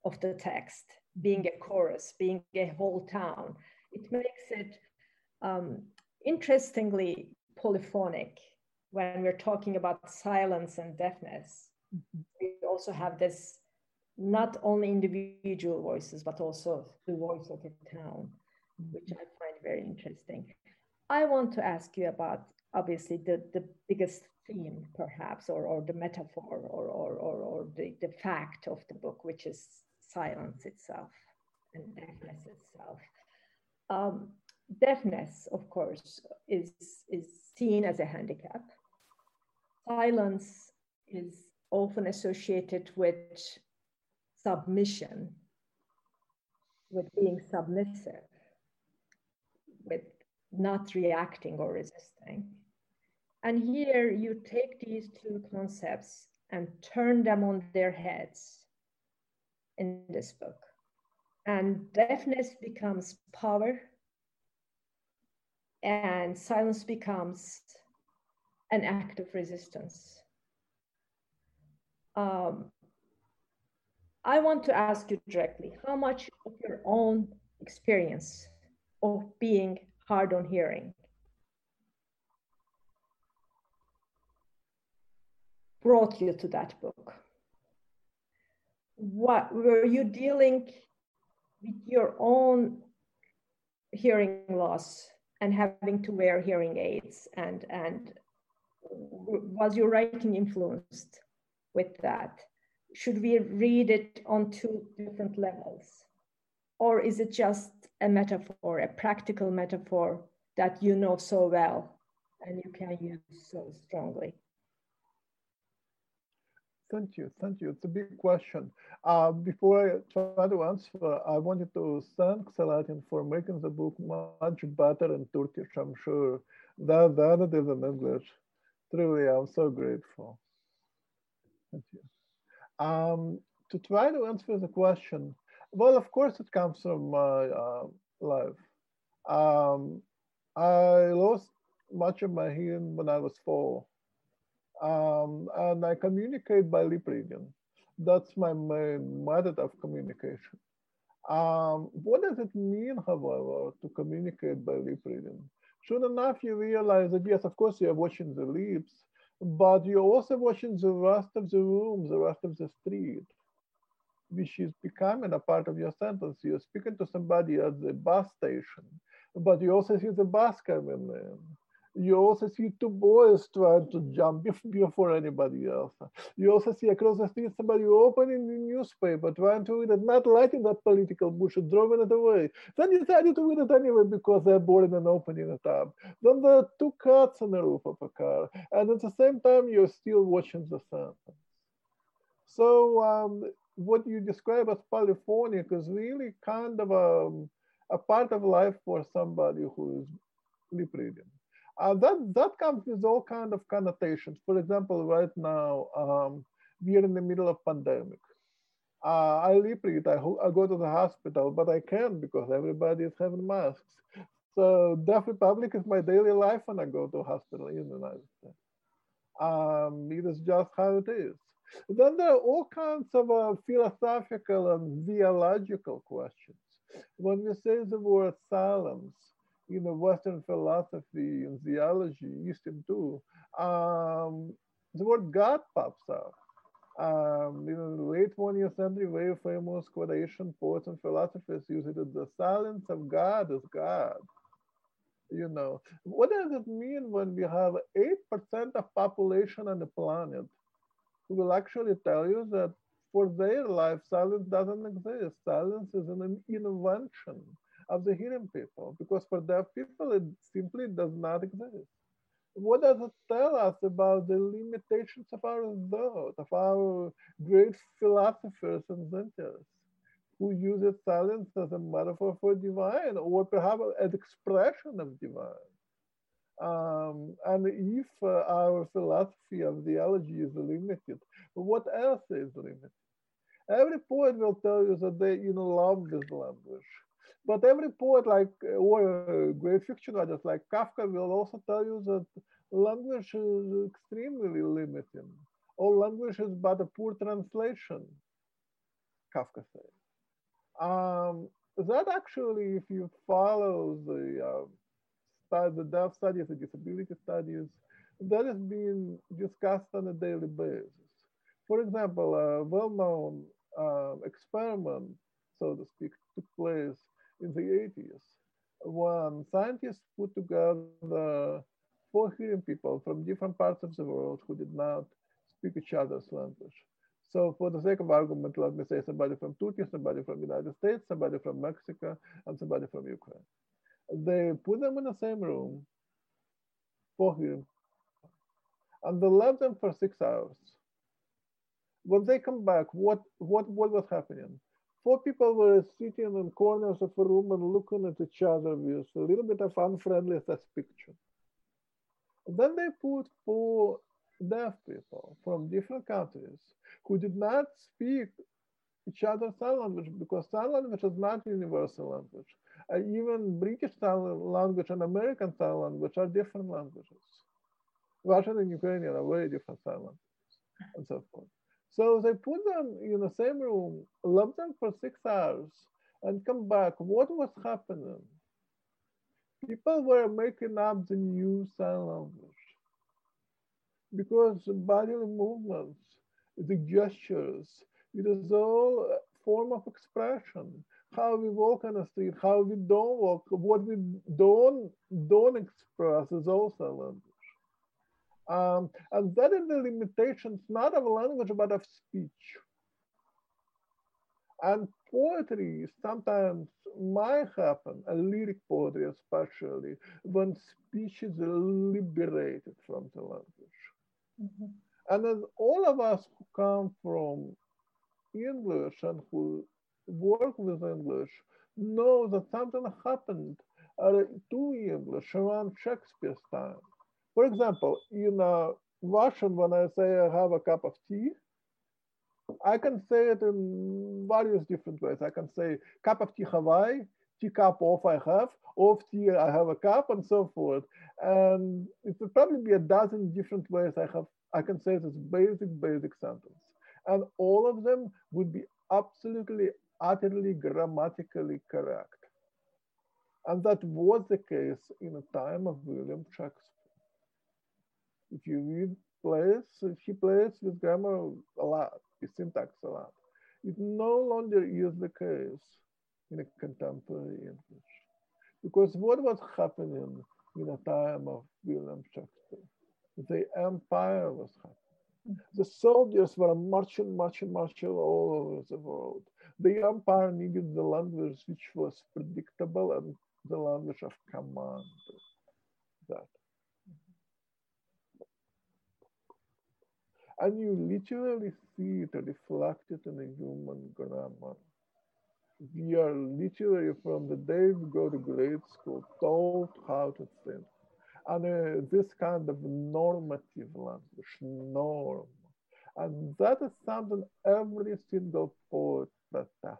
of the text, being a chorus, being a whole town. It makes it um, interestingly polyphonic when we're talking about silence and deafness. Mm-hmm. We also have this not only individual voices, but also the voice of the town, which I find very interesting. I want to ask you about obviously the, the biggest theme, perhaps, or, or the metaphor, or, or, or, or the, the fact of the book, which is silence itself and deafness itself. Um, deafness, of course, is, is seen as a handicap. Silence is often associated with submission, with being submissive, with not reacting or resisting. And here you take these two concepts and turn them on their heads in this book. and deafness becomes power and silence becomes an act of resistance. Um, I want to ask you directly how much of your own experience of being hard on hearing brought you to that book? What were you dealing with your own hearing loss and having to wear hearing aids and and was your writing influenced with that should we read it on two different levels or is it just a metaphor a practical metaphor that you know so well and you can use so strongly Thank you, thank you. It's a big question. Uh, before I try to answer, I wanted to thank Selahattin for making the book much better in Turkish, I'm sure. That, that it is in English. Truly, I'm so grateful. Thank you. Um, to try to answer the question, well, of course, it comes from my uh, life. Um, I lost much of my hearing when I was four um, and I communicate by lip reading. That's my main method of communication. Um, what does it mean, however, to communicate by lip reading? Soon enough, you realize that yes, of course, you're watching the lips, but you're also watching the rest of the room, the rest of the street, which is becoming a part of your sentence. You're speaking to somebody at the bus station, but you also see the bus coming in you also see two boys trying to jump before anybody else. You also see across the street somebody opening the newspaper, trying to read it, not liking that political bullshit, throwing it away. Then you decided to read it anyway because they're bored and opening it up. Then there are two cats on the roof of a car, and at the same time, you're still watching the sun. So um, what you describe as polyphonic is really kind of a, um, a part of life for somebody who is lip reading. Uh, that that comes with all kind of connotations. For example, right now um, we are in the middle of pandemic. Uh, I read. I, I go to the hospital, but I can't because everybody is having masks. So Deaf Republic is my daily life when I go to hospital in the United States. Um, it is just how it is. Then there are all kinds of uh, philosophical and theological questions. When we say the word silence, you know, Western philosophy and theology, Eastern too, um, the word God pops up. Um, you know, late 20th century, very famous quotation, poets and philosophers use it as the silence of God is God. You know, what does it mean when we have 8% of population on the planet who will actually tell you that for their life, silence doesn't exist. Silence is an invention of the hearing people, because for deaf people, it simply does not exist. What does it tell us about the limitations of our thought, of our great philosophers and thinkers, who use silence as a metaphor for divine, or perhaps an expression of divine? Um, and if uh, our philosophy of theology is limited, what else is limited? Every poet will tell you that they you know, love this language. But every poet, like or great fiction writers like Kafka, will also tell you that language is extremely limiting. All language is but a poor translation, Kafka says. Um, that actually, if you follow the uh, the deaf studies, the disability studies, that is being discussed on a daily basis. For example, a well-known uh, experiment, so to speak, took place in the 80s when scientists put together four hearing people from different parts of the world who did not speak each other's language. So for the sake of argument, let me say somebody from Turkey, somebody from the United States, somebody from Mexico, and somebody from Ukraine. They put them in the same room, four hearing, and they left them for six hours. When they come back, what, what, what was happening? Four people were sitting in corners of a room and looking at each other with a little bit of unfriendly suspicion. And then they put four deaf people from different countries who did not speak each other's sign language because sign language is not universal language. Uh, even British sign language and American sign language are different languages. Russian and Ukrainian are very different sign languages and so forth. So they put them in the same room, left them for six hours, and come back. What was happening? People were making up the new sign language because the bodily movements, the gestures, it is all form of expression. How we walk on the street, how we don't walk, what we don't don't express is also language. Um, and that is the limitations not of language but of speech. And poetry sometimes might happen, a lyric poetry especially, when speech is liberated from the language. Mm-hmm. And as all of us who come from English and who work with English know that something happened uh, to English around Shakespeare's time. For example, in uh, Russian, when I say I have a cup of tea, I can say it in various different ways. I can say cup of tea Hawaii, tea cup of I have, of tea I have a cup, and so forth. And it would probably be a dozen different ways I have. I can say this basic, basic sentence, and all of them would be absolutely, utterly grammatically correct. And that was the case in the time of William Shakespeare. If you read plays, he plays with grammar a lot with syntax a lot. It no longer is the case in a contemporary English. Because what was happening in a time of William Shakespeare? The empire was happening. The soldiers were marching, marching, marching all over the world. The empire needed the language which was predictable and the language of command. That. And you literally see it reflected in the human grammar. We are literally from the day we go to grade school taught how to think. And uh, this kind of normative language, norm. And that is something every single poet protests,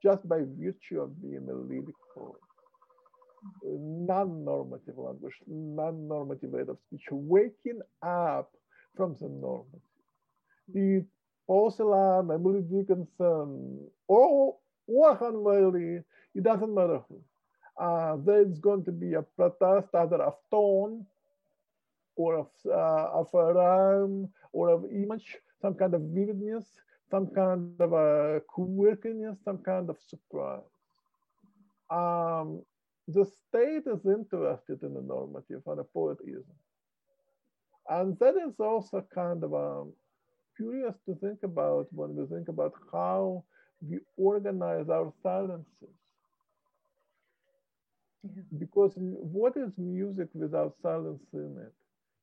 just by virtue of being a lyric poet. Non-normative language, non-normative way of speech, waking up from the normal. Paul Celan, Emily Dickinson, or Orhan Veli, it doesn't matter who. Uh, there's going to be a protest either of tone or of, uh, of a rhyme or of image, some kind of vividness, some kind of a quirkiness, some kind of surprise. Um, the state is interested in the normative and the poet isn't. And that is also kind of um, curious to think about when we think about how we organize our silences. Yeah. Because what is music without silence in it?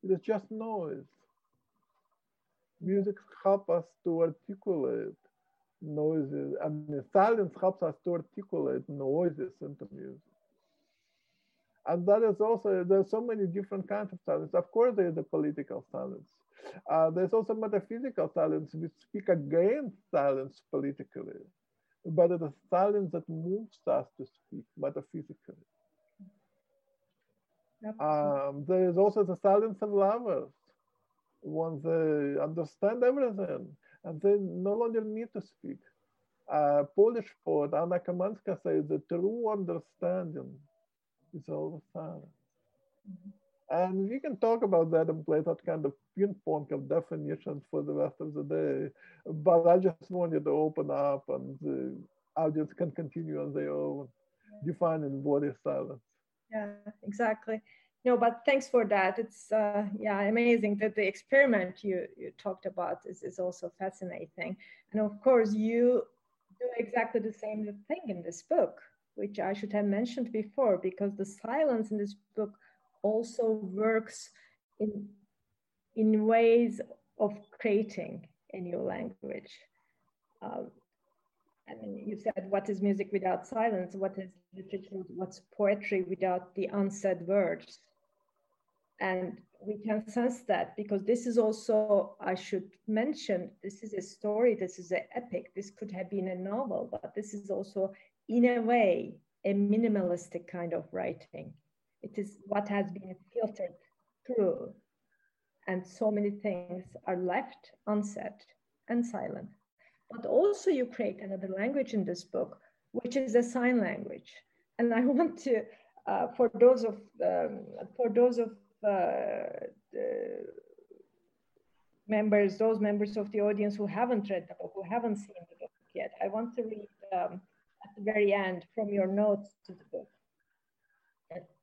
It is just noise. Music helps us to articulate noises. I mean, silence helps us to articulate noises into music. And that is also, there's so many different kinds of silence. Of course, there's the political silence. Uh, there's also metaphysical silence. We speak against silence politically, but it is silence that moves us to speak metaphysically. Um, there is also the silence of lovers. When they understand everything and they no longer need to speak. Uh, Polish poet Anna Kamieńska says the true understanding it's all silence. Mm-hmm. And we can talk about that and play that kind of ping pong of definitions for the rest of the day. But I just wanted to open up and the audience can continue on their own, yeah. defining what is silence. Yeah, exactly. No, but thanks for that. It's uh, yeah amazing that the experiment you you talked about is, is also fascinating, and of course you do exactly the same thing in this book which I should have mentioned before, because the silence in this book also works in, in ways of creating a new language. Um, I mean, you said, what is music without silence? What is literature? What's poetry without the unsaid words? And we can sense that because this is also, I should mention, this is a story, this is an epic, this could have been a novel, but this is also, in a way, a minimalistic kind of writing. It is what has been filtered through. And so many things are left unsaid and silent. But also, you create another language in this book, which is a sign language. And I want to, uh, for those of um, for those of uh, members, those members of the audience who haven't read the book, who haven't seen the book yet, I want to read um, very end from your notes to the book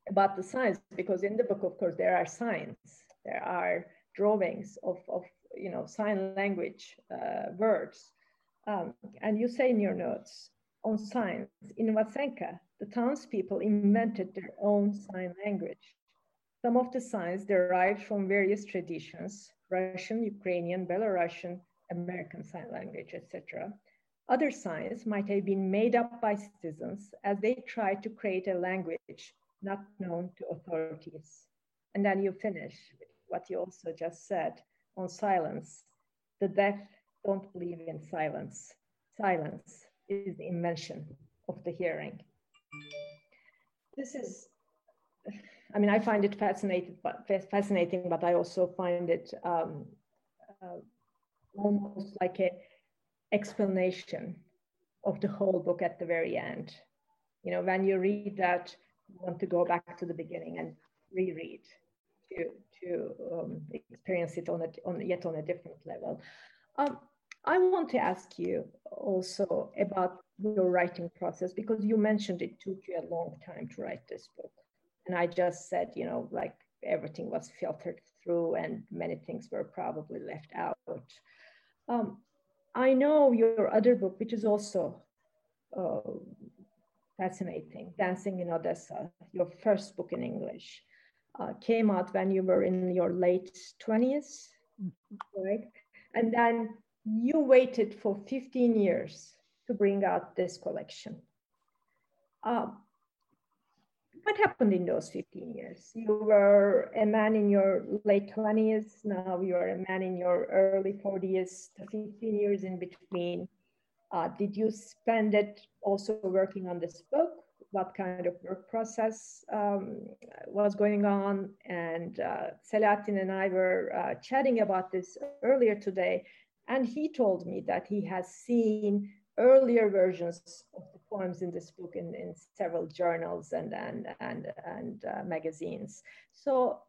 about the signs, because in the book, of course, there are signs, there are drawings of, of you know, sign language uh, words. Um, and you say in your notes on signs, in Vasenka, the townspeople invented their own sign language. Some of the signs derived from various traditions, Russian, Ukrainian, Belarusian, American Sign Language, etc. Other signs might have been made up by citizens as they tried to create a language not known to authorities. And then you finish with what you also just said on silence. The deaf don't believe in silence. Silence is the invention of the hearing. This is I mean, I find it fascinating, but fascinating, but I also find it um, uh, almost like a explanation of the whole book at the very end. You know, when you read that, you want to go back to the beginning and reread to to um, experience it on a on yet on a different level. Um, I want to ask you also about your writing process because you mentioned it took you a long time to write this book. And I just said, you know, like everything was filtered through and many things were probably left out. Um, I know your other book, which is also uh, fascinating, Dancing in Odessa, your first book in English, uh, came out when you were in your late 20s, right? And then you waited for 15 years to bring out this collection. Uh, what happened in those 15 years? You were a man in your late 20s, now you are a man in your early 40s, the 15 years in between. Uh, did you spend it also working on this book? What kind of work process um, was going on? And uh, and I were uh, chatting about this earlier today, and he told me that he has seen earlier versions of poems in this book in, in several journals and, and, and, and uh, magazines. So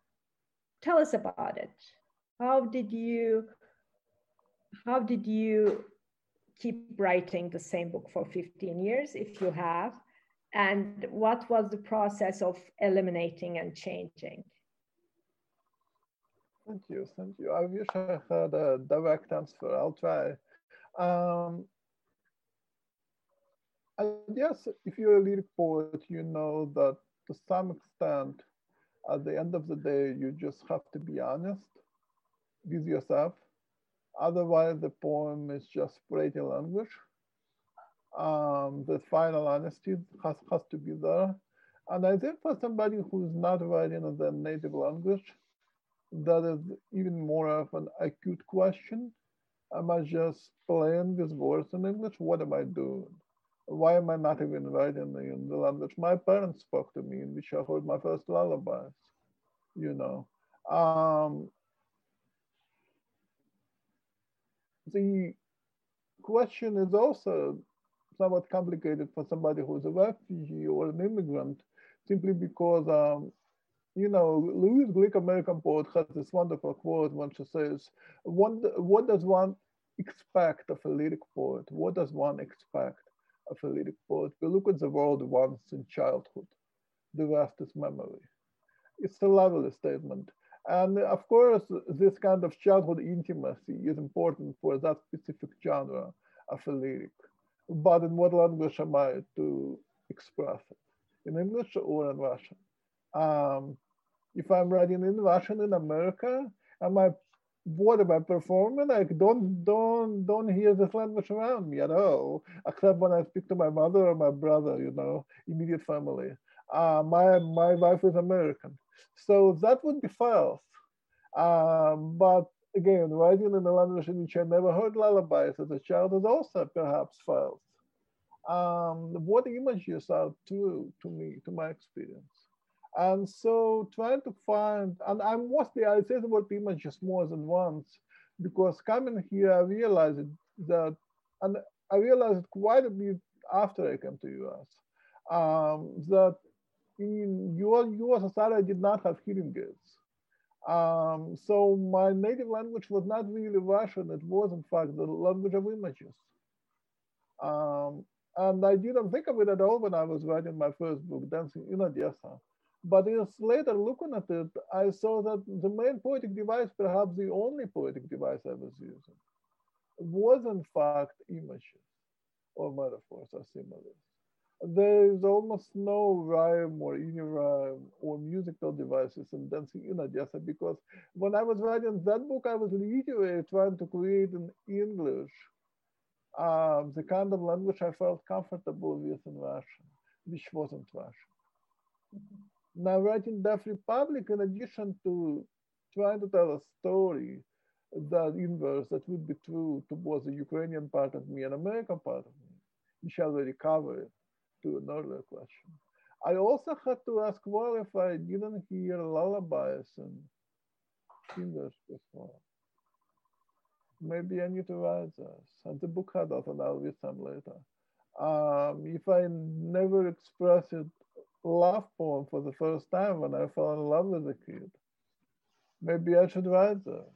tell us about it. How did you, how did you keep writing the same book for 15 years, if you have? And what was the process of eliminating and changing? Thank you, thank you. I wish I had a direct answer. I'll try. Um, I guess if you're a lyric poet, you know that to some extent, at the end of the day, you just have to be honest with yourself. Otherwise, the poem is just pretty language. Um, the final honesty has, has to be there. And I think for somebody who's not writing in their native language, that is even more of an acute question. Am I just playing with words in English? What am I doing? Why am I not even writing in the language my parents spoke to me, in which I heard my first lullabies, you know. Um, the question is also somewhat complicated for somebody who's a refugee or an immigrant, simply because, um, you know, Louise Glück, American poet, has this wonderful quote when she says, what, what does one expect of a lyric poet? What does one expect? Of a lyric poet. We look at the world once in childhood. The rest is memory. It's a lovely statement. And of course, this kind of childhood intimacy is important for that specific genre of a lyric. But in what language am I to express it? In English or in Russian? Um, if I'm writing in Russian in America, am I what am I performing? Like don't don't don't hear this language around me at all, except when I speak to my mother or my brother, you know, immediate family. Uh, my, my wife is American. So that would be false. Um, but again, writing in a language in which I never heard lullabies as a child is also perhaps false. Um, what images are true to me, to my experience? And so trying to find, and I'm mostly, I say the word images more than once, because coming here, I realized that, and I realized quite a bit after I came to US, um, that in your, your society did not have hearing aids. Um, so my native language was not really Russian. It was, in fact, the language of images. Um, and I didn't think of it at all when I was writing my first book, Dancing in Odessa. But years later, looking at it, I saw that the main poetic device, perhaps the only poetic device I was using, was in fact images or metaphors or similes. There is almost no rhyme or any rhyme or musical devices in Dancing in Odessa because when I was writing that book, I was literally trying to create in English um, the kind of language I felt comfortable with in Russian, which wasn't Russian. Mm -hmm. Now, writing Deaf Republic, in addition to trying to tell a story that inverse that would be true to both the Ukrainian part of me and American part of me, which I already covered to an earlier question. I also had to ask, well, if I didn't hear lullabies and singers before, maybe I need to write this. And the book had that, and I'll read some later. Um, if I never express it love poem for the first time when I fell in love with a kid. Maybe I should write this.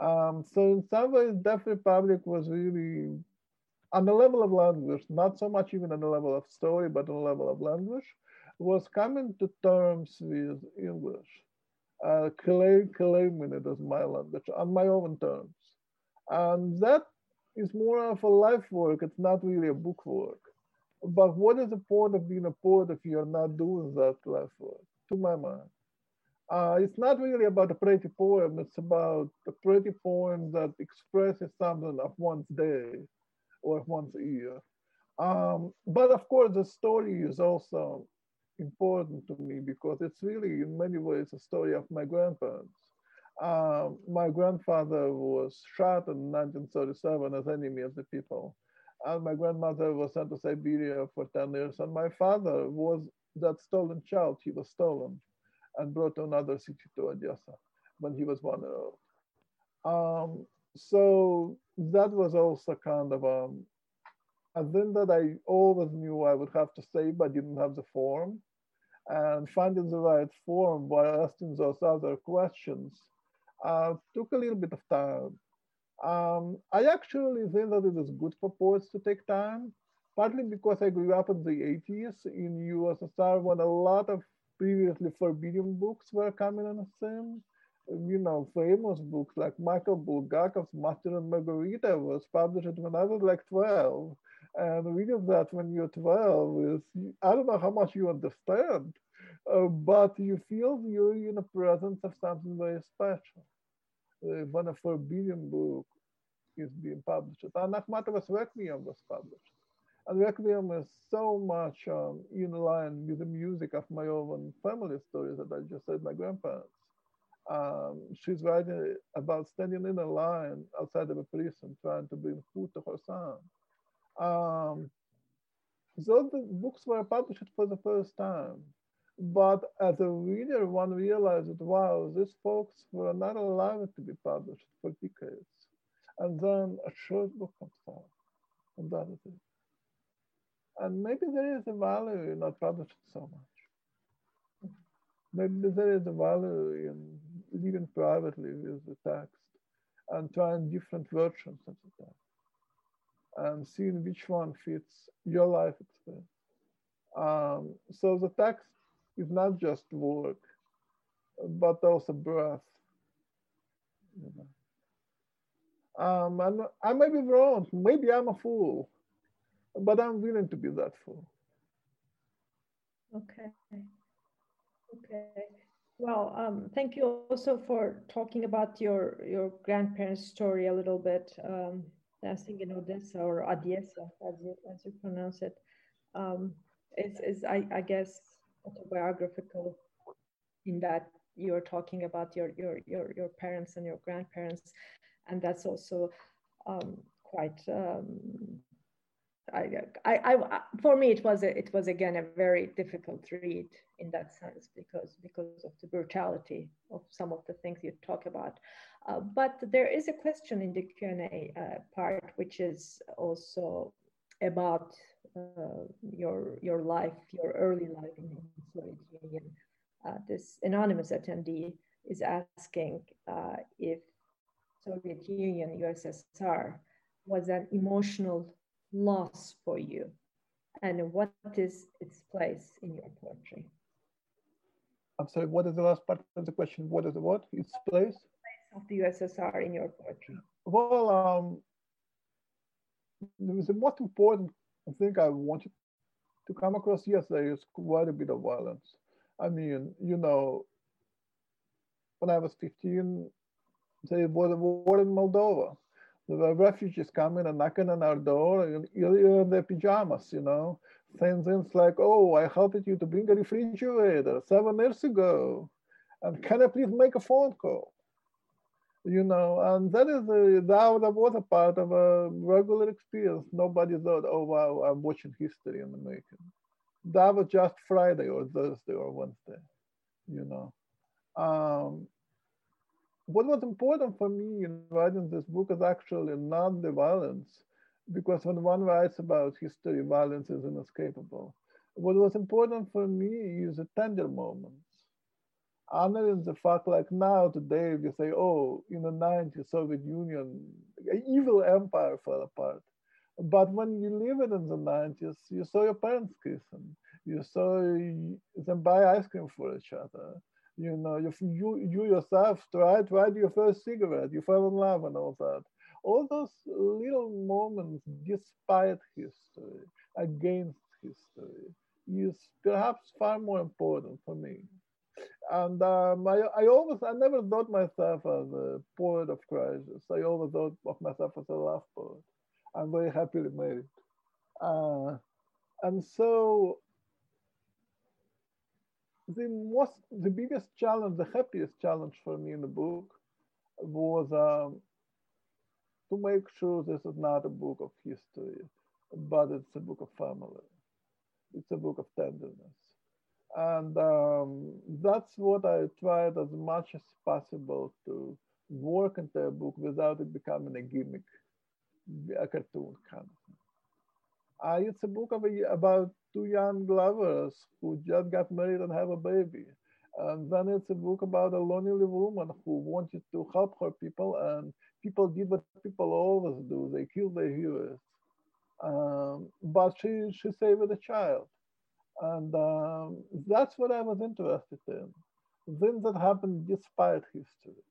Um, so in some ways, Deaf Republic was really on the level of language, not so much even on the level of story, but on the level of language, was coming to terms with English, uh, claim, claiming it as my language on my own terms. And that is more of a life work. It's not really a book work. But what is the point of being a poet if you're not doing that life work, to my mind? Uh, it's not really about a pretty poem, it's about a pretty poem that expresses something of one's day or one's year. Um, but of course, the story is also important to me because it's really, in many ways, a story of my grandparents. Um, my grandfather was shot in 1937 as enemy of the people. And my grandmother was sent to Siberia for 10 years. And my father was that stolen child. He was stolen and brought to another city to Odessa when he was one year old. Um, so that was also kind of um, a thing that I always knew I would have to say, but didn't have the form. And finding the right form while asking those other questions uh, took a little bit of time. Um, I actually think that it is good for poets to take time, partly because I grew up in the 80s in USSR when a lot of previously forbidden books were coming on the scene. You know, famous books like Michael Bulgakov's Master and Margarita was published when I was like 12. And reading that when you're 12 is, I don't know how much you understand, uh, but you feel you're in the presence of something very special uh, when a forbidden book is being published. And Akhmatova's Requiem was published. And Requiem is so much um, in line with the music of my own family stories that I just said, my grandparents. Um, she's writing about standing in a line outside of a prison trying to bring food to her son. Um, so the books were published for the first time. But as a reader, one realized, wow, these folks were not allowed to be published for decades. And then a short book comes out, and that is it. And maybe there is a value in not publishing so much. Maybe there is a value in living privately with the text and trying different versions of the text and seeing which one fits your life experience. Um, so the text is not just work, but also breath. You know. Um, and I may be wrong. Maybe I'm a fool, but I'm willing to be that fool. Okay. Okay. Well, um, thank you also for talking about your your grandparents' story a little bit. Um, dancing in Odessa or Odessa, as you as you pronounce it. Um, is, is I, I guess, autobiographical in that you're talking about your, your, your, your parents and your grandparents. And that's also um, quite, um, I, I, I, for me, it was, a, it was again, a very difficult read in that sense because, because of the brutality of some of the things you talk about. Uh, but there is a question in the Q&A uh, part, which is also about uh, your your life, your early life in the Soviet Union. Uh, this anonymous attendee is asking uh, if Soviet Union, USSR, was an emotional loss for you, and what is its place in your poetry? I'm sorry. What is the last part of the question? What is the what? Its place? Of the USSR in your poetry. Well, um, the most important I think I wanted to come across, yesterday is quite a bit of violence. I mean, you know, when I was 15, there was a war in Moldova. There were refugees coming and knocking on our door in their pajamas, you know, saying things like, oh, I helped you to bring a refrigerator seven years ago. And can I please make a phone call? You know, and that is a, that, was a part of a regular experience. Nobody thought, oh wow, I'm watching history in the making. That was just Friday or Thursday or Wednesday, you know. Um, what was important for me in writing this book is actually not the violence, because when one writes about history, violence is inescapable. What was important for me is the tender moments honoring the fact like now today we say, oh, in the 90s, Soviet Union, evil empire fell apart. But when you live it in the 90s, you saw your parents kissing. You saw them buy ice cream for each other. You know, you, you, you yourself tried, tried your first cigarette, you fell in love and all that. All those little moments despite history, against history, is perhaps far more important for me and um, I, I always, I never thought myself as a poet of crisis. I always thought of myself as a love poet. I'm very happily married. Uh, and so the most, the biggest challenge, the happiest challenge for me in the book was um, to make sure this is not a book of history, but it's a book of family. It's a book of tenderness and um, that's what I tried as much as possible to work into a book without it becoming a gimmick, a cartoon kind of thing. Uh, it's a book a, about two young lovers who just got married and have a baby. And then it's a book about a lonely woman who wanted to help her people, and people did what people always do they killed their heroes. Um, but she, she saved the child. And um, that's what I was interested in. Things that happened despite history.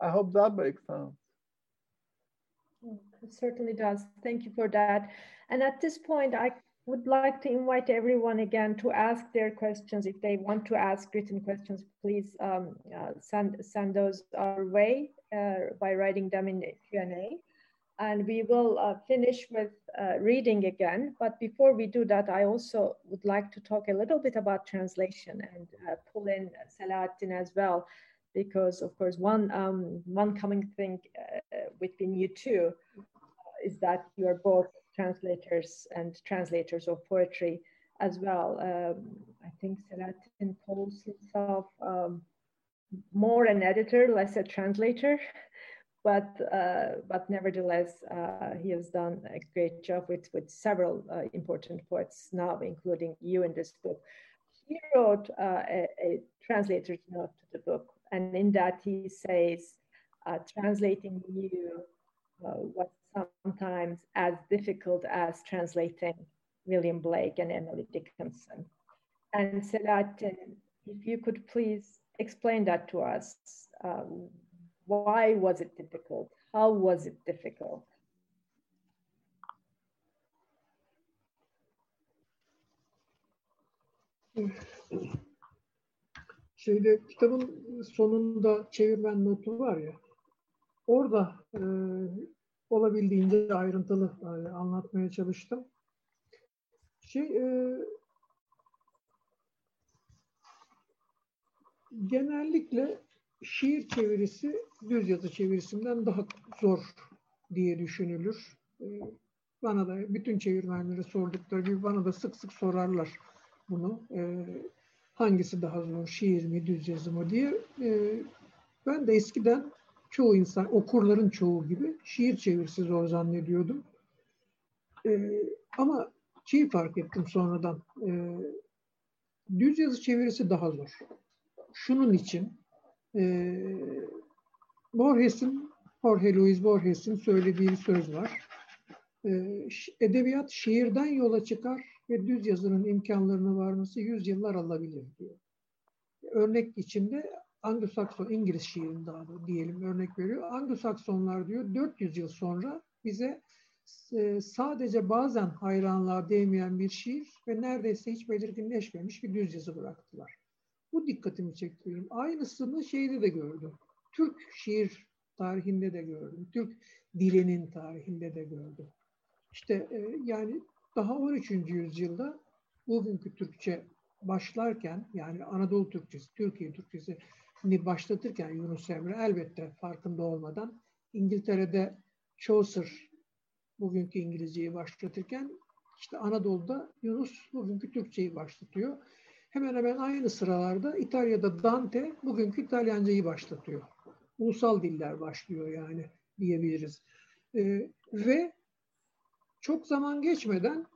I hope that makes sense. It certainly does. Thank you for that. And at this point, I would like to invite everyone again to ask their questions. If they want to ask written questions, please um, uh, send, send those our way uh, by writing them in the Q&A and we will uh, finish with uh, reading again. But before we do that, I also would like to talk a little bit about translation and uh, pull in Selahattin as well, because of course, one, um, one common thing uh, between you two is that you are both translators and translators of poetry as well. Um, I think Selahattin calls himself um, more an editor, less a translator but uh, but nevertheless, uh, he has done a great job with with several uh, important poets now, including you in this book. He wrote uh, a, a, translator's note to the book, and in that he says, uh, translating you uh, was sometimes as difficult as translating William Blake and Emily Dickinson. And Selahattin, if you could please explain that to us why was it difficult? How was it difficult? Şeyde kitabın sonunda çevirmen notu var ya. Orada e, olabildiğince ayrıntılı e, anlatmaya çalıştım. şey e, genellikle şiir çevirisi düz yazı çevirisinden daha zor diye düşünülür. E, bana da bütün çevirmenlere sordukları gibi bana da sık sık sorarlar bunu. E, hangisi daha zor, şiir mi, düz yazı mı diye. E, ben de eskiden çoğu insan, okurların çoğu gibi şiir çevirisi zor zannediyordum. Ama şeyi fark ettim sonradan. Düz yazı çevirisi daha zor. Şunun için e, Borges'in, Jorge Luis Borges'in söylediği bir söz var. E, edebiyat şiirden yola çıkar ve düz yazının imkanlarına varması yüzyıllar alabilir diyor. Örnek içinde Anglo-Sakson, İngiliz şiirin daha da diyelim örnek veriyor. Anglo-Saksonlar diyor 400 yıl sonra bize e, sadece bazen hayranlığa değmeyen bir şiir ve neredeyse hiç belirginleşmemiş bir düz yazı bıraktılar. Bu dikkatimi çekti benim. Aynısını şeyde de gördüm. Türk şiir tarihinde de gördüm. Türk dilinin tarihinde de gördüm. İşte e, yani daha 13. yüzyılda bugünkü Türkçe başlarken yani Anadolu Türkçesi, Türkiye Türkçesi başlatırken Yunus Emre elbette farkında olmadan İngiltere'de Chaucer bugünkü İngilizceyi başlatırken işte Anadolu'da Yunus bugünkü Türkçeyi başlatıyor. Hemen hemen aynı sıralarda İtalya'da Dante bugünkü İtalyancayı başlatıyor. Ulusal diller başlıyor yani diyebiliriz. Ee, ve çok zaman geçmeden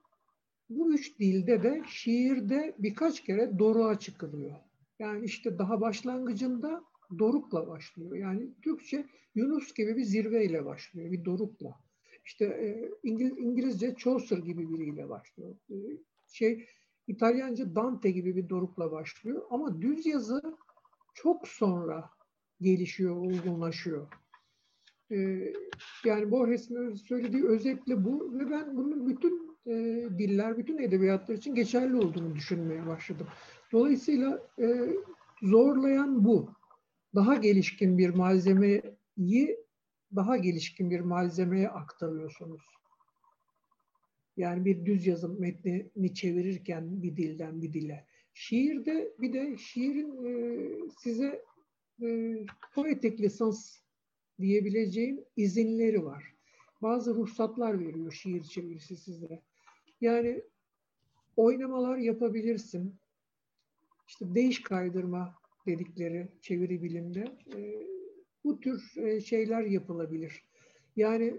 bu üç dilde de şiirde birkaç kere doruğa çıkılıyor. Yani işte daha başlangıcında dorukla başlıyor. Yani Türkçe Yunus gibi bir zirveyle başlıyor, bir dorukla. İşte e, İngiliz, İngilizce Chaucer gibi biriyle başlıyor. E, şey İtalyanca Dante gibi bir dorukla başlıyor. Ama düz yazı çok sonra gelişiyor, olgunlaşıyor. E, yani Borges'in söylediği özetle bu ve ben bunun bütün e, diller, bütün edebiyatlar için geçerli olduğunu düşünmeye başladım. Dolayısıyla e, zorlayan bu. Daha gelişkin bir malzemeyi daha gelişkin bir malzemeye aktarıyorsunuz. Yani bir düz yazım metnini çevirirken bir dilden bir dile. Şiirde bir de şiirin e, size e, poetik lisans diyebileceğim izinleri var. Bazı ruhsatlar veriyor şiir çevirisi size. Yani oynamalar yapabilirsin. İşte değiş kaydırma dedikleri çeviri bilimde e, bu tür e, şeyler yapılabilir. Yani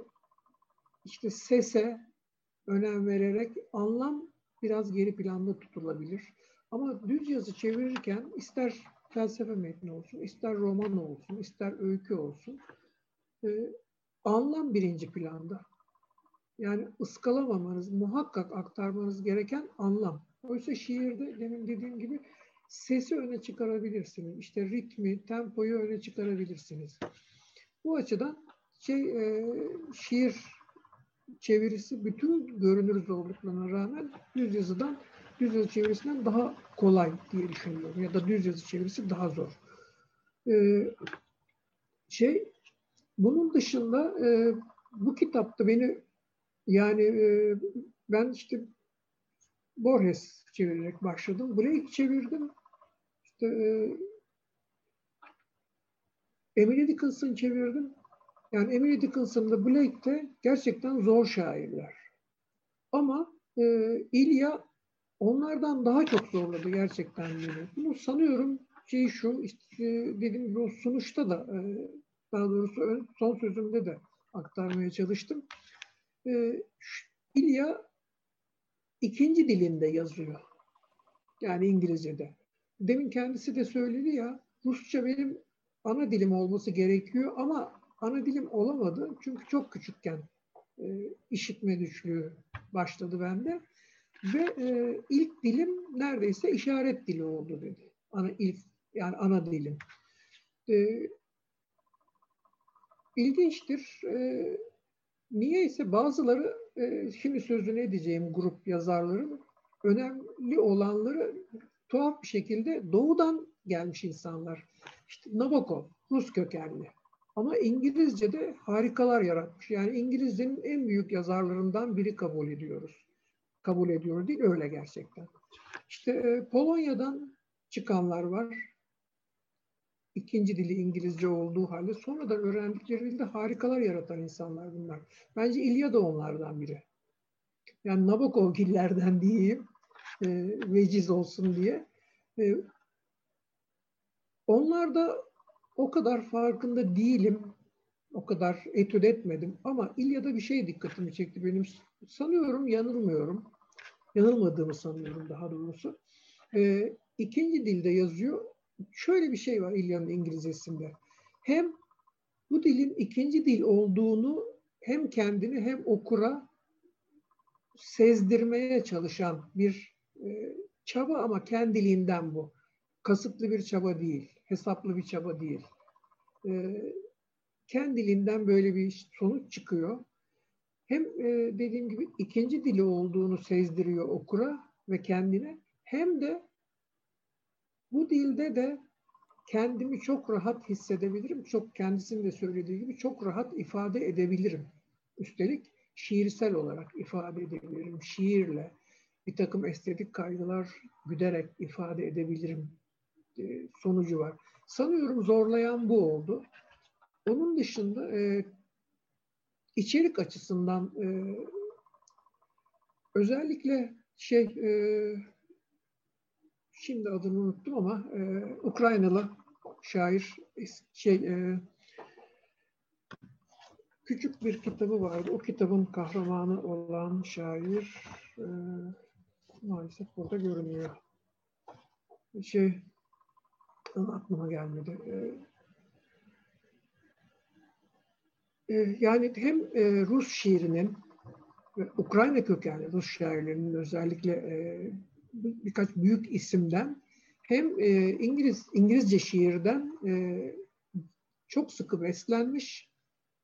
işte sese önem vererek anlam biraz geri planda tutulabilir. Ama düz yazı çevirirken ister felsefe metni olsun, ister roman olsun, ister öykü olsun e, anlam birinci planda. Yani ıskalamamanız, muhakkak aktarmanız gereken anlam. Oysa şiirde demin dediğim gibi sesi öne çıkarabilirsiniz. İşte ritmi, tempoyu öne çıkarabilirsiniz. Bu açıdan şey e, şiir çevirisi bütün görünür zorluklarına rağmen düz yazıdan düz yazı çevirisinden daha kolay diye düşünüyorum. Ya da düz yazı çevirisi daha zor. Ee, şey bunun dışında e, bu kitapta beni yani e, ben işte Borges çevirerek başladım. Blake çevirdim. İşte e, Emily Dickinson çevirdim. Yani Emily Dickinson'da Blake de gerçekten zor şairler. Ama e, İlya onlardan daha çok zorladı gerçekten beni. Bunu sanıyorum şey şu, işte dediğim gibi o sunuşta da e, daha doğrusu son sözümde de aktarmaya çalıştım. E, İlya ikinci dilinde yazıyor. Yani İngilizce'de. Demin kendisi de söyledi ya, Rusça benim ana dilim olması gerekiyor ama ana dilim olamadı. Çünkü çok küçükken e, işitme güçlüğü başladı bende. Ve e, ilk dilim neredeyse işaret dili oldu dedi. Ana ilk yani ana dilim. E, ilginçtir. E, niye ise bazıları e, şimdi sözünü edeceğim grup yazarların önemli olanları tuhaf bir şekilde doğudan gelmiş insanlar. İşte Nabokov, Rus kökenli. Ama İngilizce'de harikalar yaratmış. Yani İngilizcenin en büyük yazarlarından biri kabul ediyoruz. kabul ediyor değil. Öyle gerçekten. İşte e, Polonya'dan çıkanlar var. İkinci dili İngilizce olduğu halde sonradan öğrendikleri dilde harikalar yaratan insanlar bunlar. Bence İlya da onlardan biri. Yani Nabokovgillerden diyeyim. E, veciz olsun diye. E, onlar da o kadar farkında değilim. O kadar etüt etmedim. Ama İlya'da bir şey dikkatimi çekti benim. Sanıyorum yanılmıyorum. Yanılmadığımı sanıyorum daha doğrusu. E, ikinci dilde yazıyor. Şöyle bir şey var İlya'nın İngilizcesinde. Hem bu dilin ikinci dil olduğunu hem kendini hem okura sezdirmeye çalışan bir e, çaba ama kendiliğinden bu. Kasıtlı bir çaba değil, hesaplı bir çaba değil. E, kendiliğinden böyle bir sonuç çıkıyor. Hem e, dediğim gibi ikinci dili olduğunu sezdiriyor okura ve kendine hem de bu dilde de kendimi çok rahat hissedebilirim. Çok kendisinin de söylediği gibi çok rahat ifade edebilirim. Üstelik şiirsel olarak ifade edebilirim. Şiirle bir takım estetik kaygılar güderek ifade edebilirim sonucu var. Sanıyorum zorlayan bu oldu. Onun dışında e, içerik açısından e, özellikle şey e, şimdi adını unuttum ama e, Ukraynalı şair şey e, küçük bir kitabı vardı. O kitabın kahramanı olan şair e, maalesef burada görünüyor. Şey aklıma gelmedi. E, e, yani hem e, Rus şiirinin ve Ukrayna kökenli Rus şairlerinin özellikle e, birkaç büyük isimden hem İngiliz İngilizce şiirden çok sıkı beslenmiş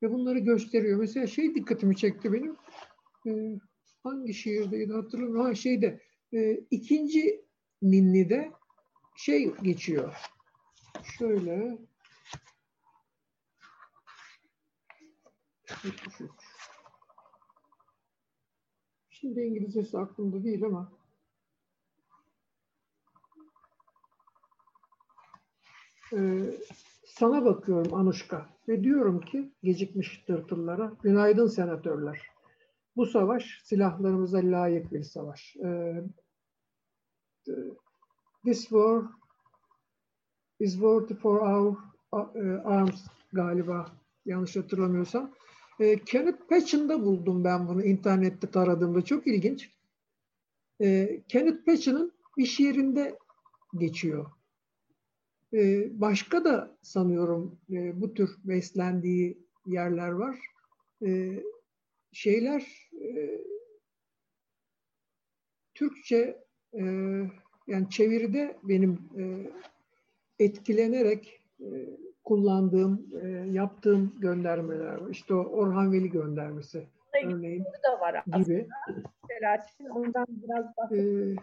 ve bunları gösteriyor. Mesela şey dikkatimi çekti benim. Hangi şiirdeydi hatırlamıyorum. Ha şeyde ikinci Ninni'de şey geçiyor. Şöyle Şimdi İngilizcesi aklımda değil ama e, sana bakıyorum Anuşka ve diyorum ki gecikmiş tırtıllara günaydın senatörler. Bu savaş silahlarımıza layık bir savaş. E, this war is worthy for our uh, arms galiba yanlış hatırlamıyorsam. E, Kenneth Patchen'da buldum ben bunu internette taradığımda. Çok ilginç. E, Kenneth Patchen'ın iş yerinde geçiyor. E, başka da sanıyorum e, bu tür beslendiği yerler var. E, şeyler e, Türkçe e, yani çeviride benim e, etkilenerek e, kullandığım, e, yaptığım göndermeler var. İşte o Orhan Veli göndermesi örneğin da var gibi. Selahattin ondan biraz bahsedelim. Ee,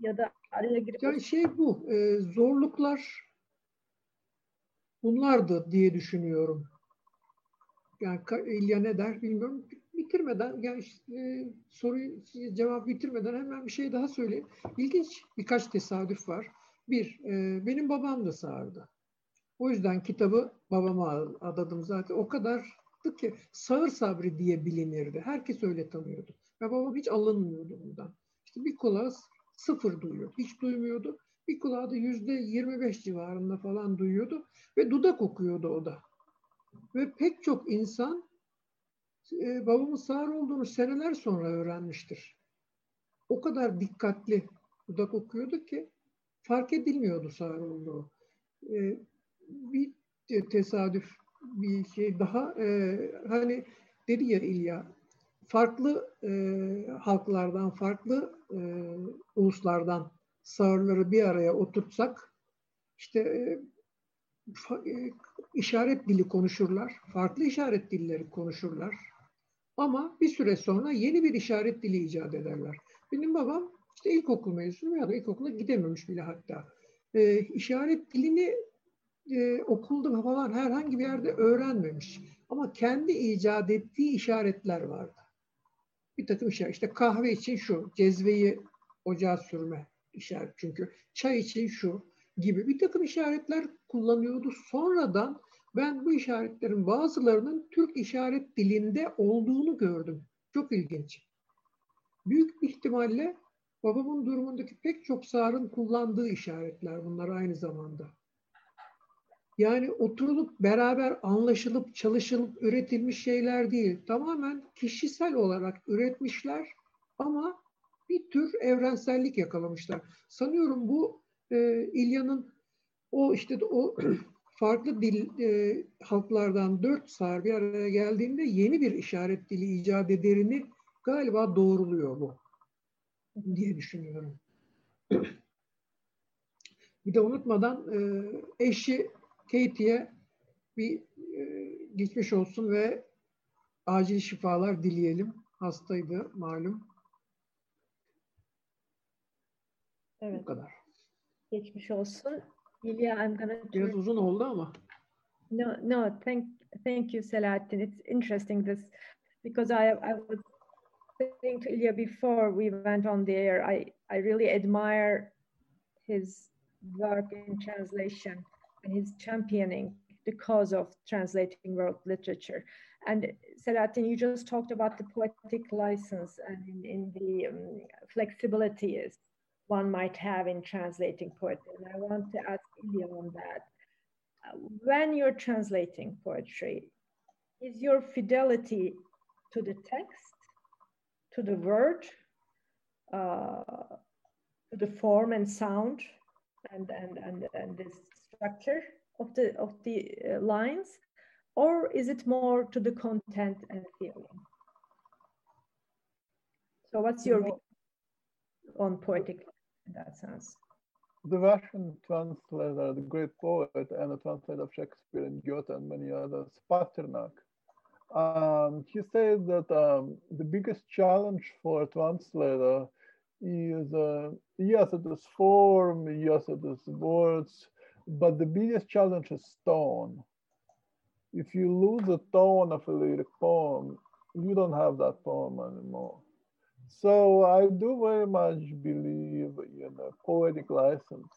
ya da araya girip... Yani şey bu, e, zorluklar bunlardı diye düşünüyorum. Yani İlya ne der bilmiyorum. Bitirmeden, yani e, soruyu cevap bitirmeden hemen bir şey daha söyleyeyim. İlginç birkaç tesadüf var. Bir, e, benim babam da sağırdı. O yüzden kitabı babama adadım zaten. O kadardı ki sağır sabri diye bilinirdi. Herkes öyle tanıyordu. Ve babam hiç alınmıyordu bundan. İşte bir kulağı sıfır duyuyor. Hiç duymuyordu. Bir kulağı da yüzde 25 civarında falan duyuyordu. Ve dudak okuyordu o da. Ve pek çok insan e, babamın sağır olduğunu seneler sonra öğrenmiştir. O kadar dikkatli dudak okuyordu ki fark edilmiyordu olduğu. E, bir tesadüf bir şey daha e, hani dedi ya İlya farklı e, halklardan farklı e, uluslardan sağırları bir araya oturtsak işte e, fa, e, işaret dili konuşurlar farklı işaret dilleri konuşurlar ama bir süre sonra yeni bir işaret dili icat ederler. Benim babam işte ilkokul mezunu ya da ilkokula gidememiş bile hatta. E, işaret dilini e, okulda falan herhangi bir yerde öğrenmemiş. Ama kendi icat ettiği işaretler vardı. bir takım işaret. İşte kahve için şu, cezveyi ocağa sürme işaret çünkü. Çay için şu gibi bir takım işaretler kullanıyordu. Sonradan ben bu işaretlerin bazılarının Türk işaret dilinde olduğunu gördüm. Çok ilginç. Büyük ihtimalle babamın durumundaki pek çok sağırın kullandığı işaretler bunlar aynı zamanda. Yani oturulup beraber anlaşılıp çalışılıp üretilmiş şeyler değil. Tamamen kişisel olarak üretmişler ama bir tür evrensellik yakalamışlar. Sanıyorum bu e, İlya'nın o işte o farklı dil e, halklardan dört sağır bir araya geldiğinde yeni bir işaret dili icat ederini galiba doğruluyor bu diye düşünüyorum. bir de unutmadan e, eşi Katie'ye bir e, geçmiş olsun ve acil şifalar dileyelim. Hastaydı malum. Evet. Bu kadar. Geçmiş olsun. Ilya, I'm gonna Biraz uzun oldu ama. No, no, thank, thank you, Selahattin. It's interesting this because I, I was saying to Ilya before we went on the air, I, I really admire his work in translation and his championing the cause of translating world literature. And Selahattin, you just talked about the poetic license and in, in the um, flexibility one might have in translating poetry. And I want to ask Ilya on that. When you're translating poetry, is your fidelity to the text, to the word, uh, to the form and sound, and and and and this structure of the of the uh, lines, or is it more to the content and feeling? So, what's your view on poetic in that sense? The Russian translator, the great poet and a translator of Shakespeare and Goethe and many others, Pasternak, um, he said that um, the biggest challenge for a translator is, uh, yes, it is form, yes, it is words, but the biggest challenge is tone. If you lose the tone of a lyric poem, you don't have that poem anymore. So I do very much believe in a poetic license.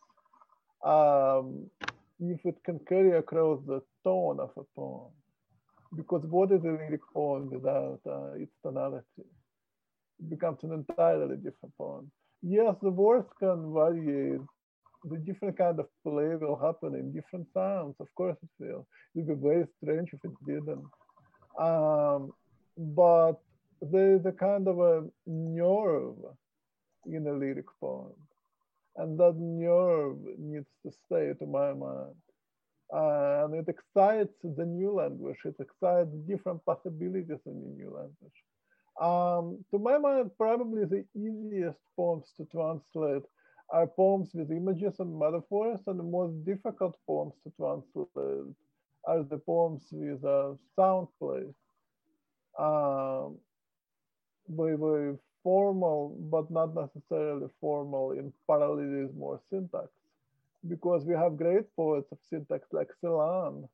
Um, if it can carry across the tone of a poem, because what is a lyric poem without uh, its tonality? It becomes an entirely different poem. Yes, the words can vary. The different kind of play will happen in different sounds. Of course, it will. It would be very strange if it didn't. Um, but there is a kind of a nerve in a lyric poem. And that nerve needs to stay to my mind. Uh, and it excites the new language. It excites different possibilities in the new language. Um, to my mind, probably the easiest poems to translate are poems with images and metaphors, and the most difficult poems to translate are the poems with uh, sound play. Um, very, very formal, but not necessarily formal in parallelism or syntax. Because we have great poets of syntax like Celan,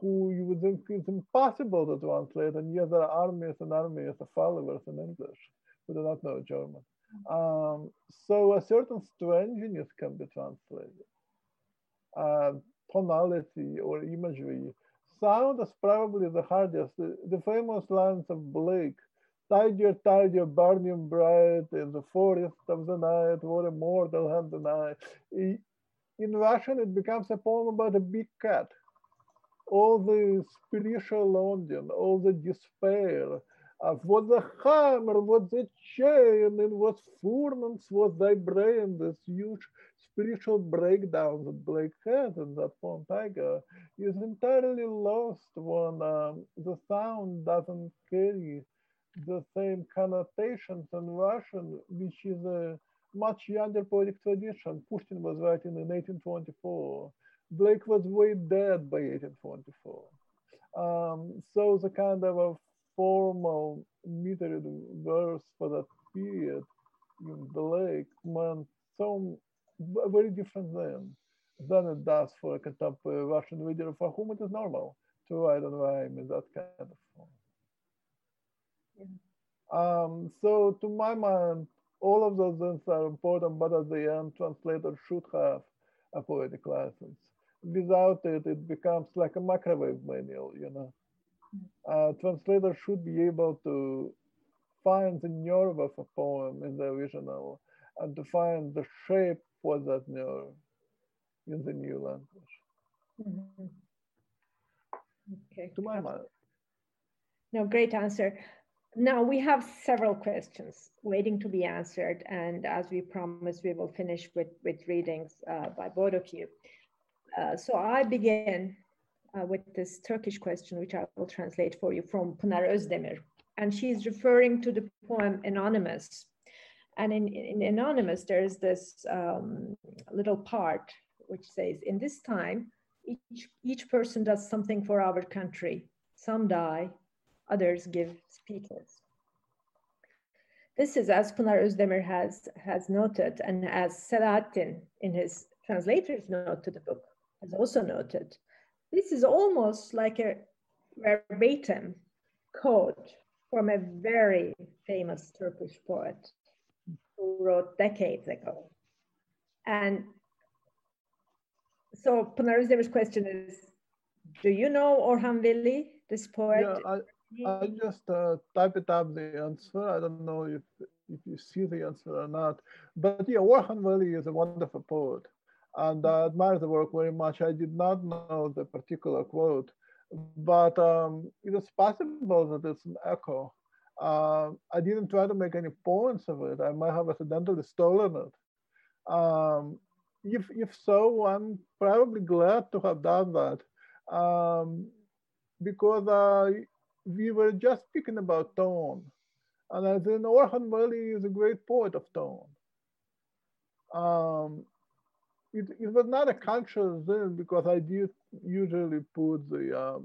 who you would think is impossible to translate, and yet there are armies and armies of followers in English who do not know German. Um, so a certain strangeness can be translated. Uh, tonality or imagery. Sound is probably the hardest. The, the famous lines of Blake Tiger, tiger, burning bright in the forest of the night, what a mortal hand denied. In Russian, it becomes a poem about a big cat. All the spiritual longing, all the despair of what the hammer, what the chain, and what furnace was thy brain, this huge spiritual breakdown that Blake has in that poem, Tiger, is entirely lost when um, the sound doesn't carry the same connotations in Russian, which is a much younger poetic tradition. Pushkin was writing in 1824. Blake was way dead by 1824. Um, so the kind of a formal metered verse for that period in Blake meant so very different then than it does for a contemporary Russian reader for whom it is normal to write and rhyme in that kind of form. Yeah. Um, so to my mind, all of those things are important, but at the end, translators should have a poetic license. Without it, it becomes like a microwave manual, you know. Uh, translators should be able to find the nerve of a poem in the original and to find the shape for that nerve in the new language. Mm -hmm. Okay. To my mind. No, great answer. Now we have several questions waiting to be answered. And as we promised, we will finish with, with readings uh, by both of you. Uh, so I begin uh, with this Turkish question, which I will translate for you from Pınar Özdemir. And she's referring to the poem Anonymous. And in, in Anonymous, there's this um, little part which says, in this time, each, each person does something for our country. Some die, others give speeches. This is, as Pınar Özdemir has, has noted, and as Selahattin in his translator's note to the book has also noted, this is almost like a verbatim quote from a very famous Turkish poet who wrote decades ago. And so Pınar Özdemir's question is, do you know Orhan Veli, this poet? Yeah, I, I just uh, type it up the answer. I don't know if if you see the answer or not. But yeah, Orhan Veli is a wonderful poet, and I admire the work very much. I did not know the particular quote, but um, it is possible that it's an echo. Uh, I didn't try to make any points of it. I might have accidentally stolen it. Um, if if so, I'm probably glad to have done that um, because uh, we were just speaking about tone. And I think Orhan Veli is a great poet of tone. Um, it, it was not a conscious thing because I did usually put the uh,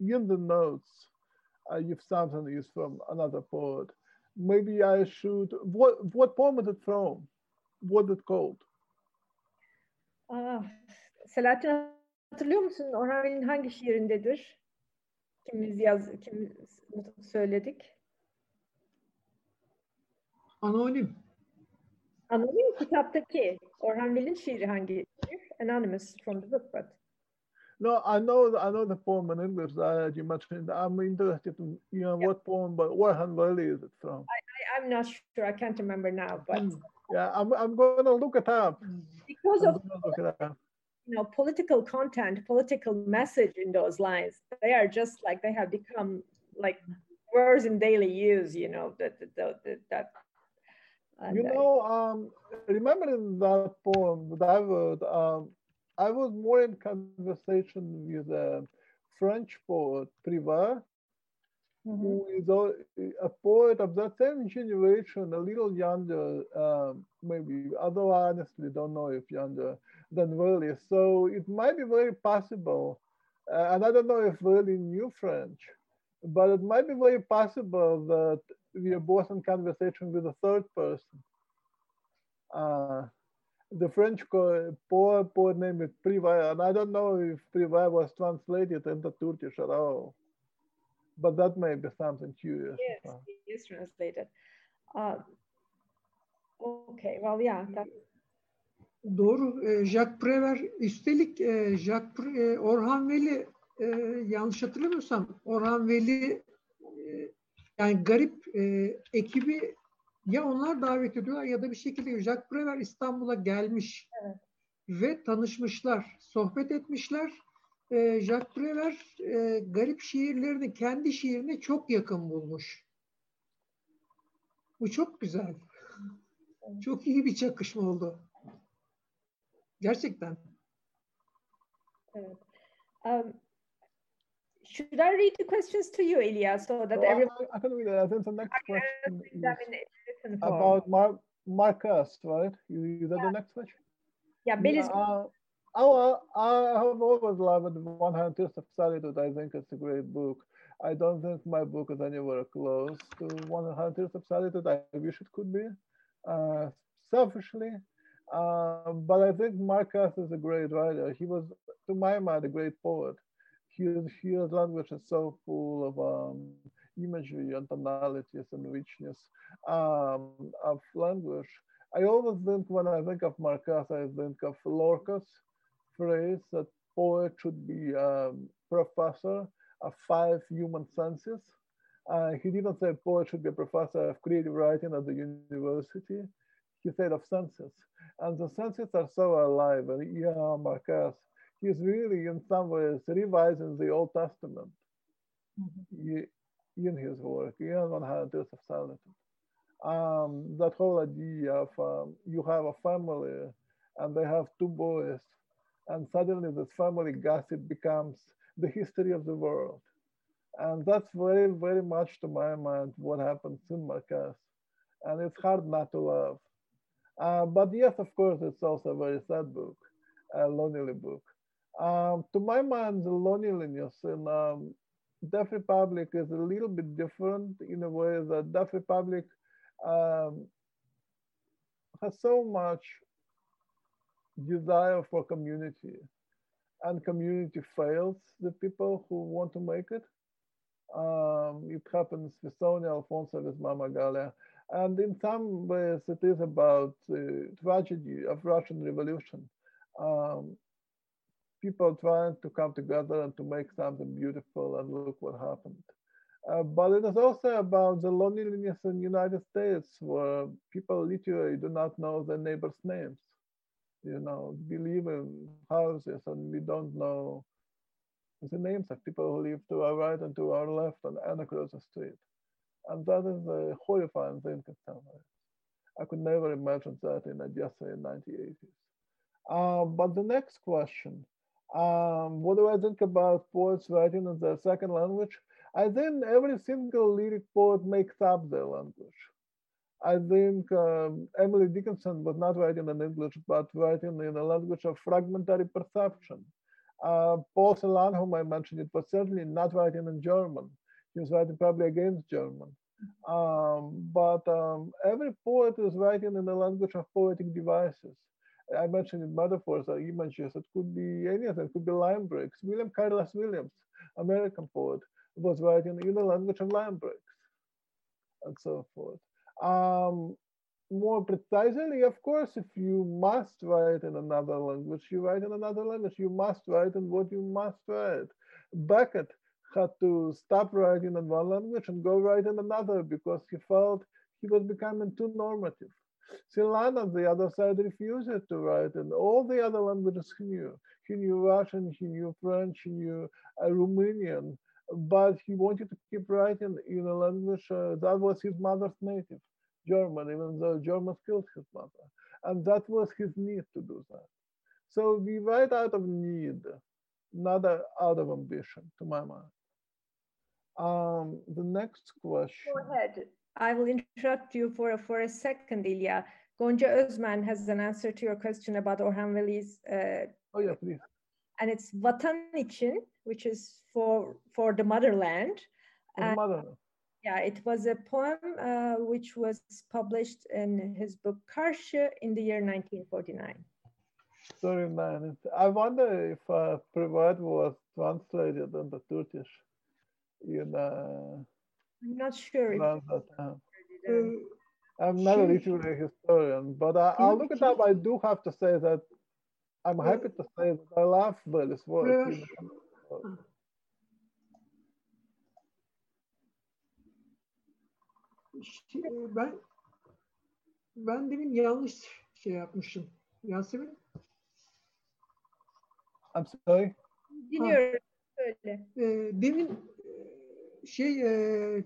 in the notes uh, if something is from another poet. Maybe I should. What what poem is it from? What is it called? Ah, Selahattin hatırlıyor musun? Orhan Veli'nin hangi şiirindedir? Kimiz yaz, kim söyledik? Anonim. Anonim kitaptaki Orhan Veli'nin şiiri hangi? Anonymous from the book, but. No, I know I know the poem in English that you mentioned. I'm interested in you know yeah. what poem, but Orhan Veli is it from? I, am not sure. I can't remember now, but mm. yeah, I'm I'm going to look it up. Because I'm of you know political content political message in those lines they are just like they have become like words in daily use you know that that, that, that you know um remembering that poem that i would um i was more in conversation with a french poet Prévert Mm -hmm. who is a, a, poet of that same generation, a little younger, um, maybe, although I honestly don't know if younger than Veli. So it might be very possible, uh, and I don't know if Veli knew French, but it might be very possible that we are both in conversation with a third person. Uh, the French poet, poet name is Prévert, and I don't know if Prévert was translated into Turkish at all but that may be something curious. Yes, it is translated. Uh, okay, well, yeah. That... Doğru. E, Jacques Prévert, üstelik e, Jacques Pre, Orhan Veli e, yanlış hatırlamıyorsam Orhan Veli e, yani garip e, ekibi ya onlar davet ediyorlar ya da bir şekilde Jacques Prévert İstanbul'a gelmiş evet. ve tanışmışlar, sohbet etmişler e, Jacques Prévert e, garip şiirlerini kendi şiirine çok yakın bulmuş. Bu çok güzel. Çok iyi bir çakışma oldu. Gerçekten. Evet. Um, should I read the questions to you, Ilya, so that well, everyone... I can read it. I think the next question is about Mar Márquez, right? You, is that yeah. the next question? Yeah, Bill is... Uh, Oh, I have always loved 100 Years of Solitude. I think it's a great book. I don't think my book is anywhere close to 100 Years of Solitude. I wish it could be, uh, selfishly. Uh, but I think Márquez is a great writer. He was, to my mind, a great poet. His, his language is so full of um, imagery and tonalities and richness um, of language. I always think when I think of Márquez, I think of Lorca's phrase that poet should be a professor of five human senses. Uh, he didn't say poet should be a professor of creative writing at the university. He said of senses. And the senses are so alive. And yeah, Márquez, he's really in some ways revising the Old Testament mm-hmm. in his work, how it is of solitude. Um, that whole idea of um, you have a family and they have two boys and suddenly this family gossip becomes the history of the world. And that's very, very much to my mind what happens in Márquez. And it's hard not to love. Uh, but yes, of course, it's also a very sad book, a lonely book. Um, to my mind, the loneliness in um, Deaf Republic is a little bit different in a way that Deaf Republic um, has so much desire for community and community fails the people who want to make it. Um, it happens with Sonya Alfonso with Mama Galya. And in some ways, it is about the tragedy of Russian Revolution. Um, people trying to come together and to make something beautiful and look what happened. Uh, but it is also about the loneliness in the United States where people literally do not know their neighbors' names you know, we live in houses and we don't know the names of people who live to our right and to our left and, and across the street. And that is a horrifying thing to ways. I could never imagine that in Odessa in 1980s. Um, but the next question, um, what do I think about poets writing in their second language? I think every single lyric poet makes up their language. I think um, Emily Dickinson was not writing in English, but writing in a language of fragmentary perception. Uh, Paul Celan, whom I mentioned, it was certainly not writing in German. He was writing probably against German. Um, but um, every poet is writing in the language of poetic devices. I mentioned metaphors or images, it could be anything, it could be line breaks. William Carlos Williams, American poet, was writing in the language of line breaks and so forth. Um, more precisely, of course, if you must write in another language, you write in another language. You must write in what you must write. Beckett had to stop writing in one language and go write in another because he felt he was becoming too normative. Celan, on the other side, refused to write in all the other languages he knew. He knew Russian, he knew French, he knew uh, Romanian, but he wanted to keep writing in a language uh, that was his mother's native, German, even though German killed his mother. And that was his need to do that. So we write out of need, not out of ambition, to my mind. Um, the next question. Go ahead. I will interrupt you for, for a second, Ilya. Gonca Özmen has an answer to your question about Orhan Veli's. Uh, oh yeah, please. And it's Vatan için, which is for for the motherland. And, motherland. Yeah, it was a poem uh, which was published in his book Karşı in the year 1949. Sorry, man. I wonder if uh, Prévert was translated into Turkish. You know, I'm not sure. If I'm not a literary historian, but I, will look it up. I do have to say that I'm happy to say that I love Veli's work. ben ben demin yanlış şey yapmışım. Yasemin? I'm sorry. Dinliyorum. Öyle. E, demin şey e,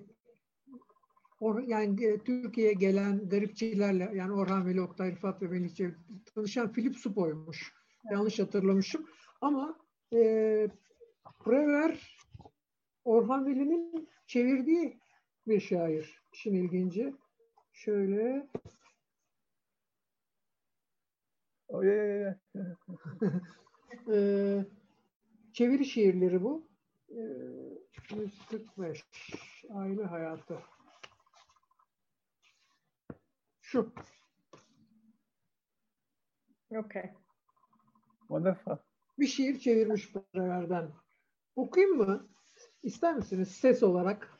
or, yani e, Türkiye'ye gelen garipçilerle yani Orhan Veli, Oktay Rıfat ve Melihçe tanışan Philip Supo'ymuş. Yanlış hatırlamışım. Ama e, Prever Orhan Veli'nin çevirdiği bir şair. İşin ilginci. Şöyle. Oh, ee, çeviri şiirleri bu. Ee, 145. Aile hayatı. Şu. Okay. Wonderful. Bir şiir çevirmiş Prever'den. Okuyayım mı? İster misiniz ses olarak?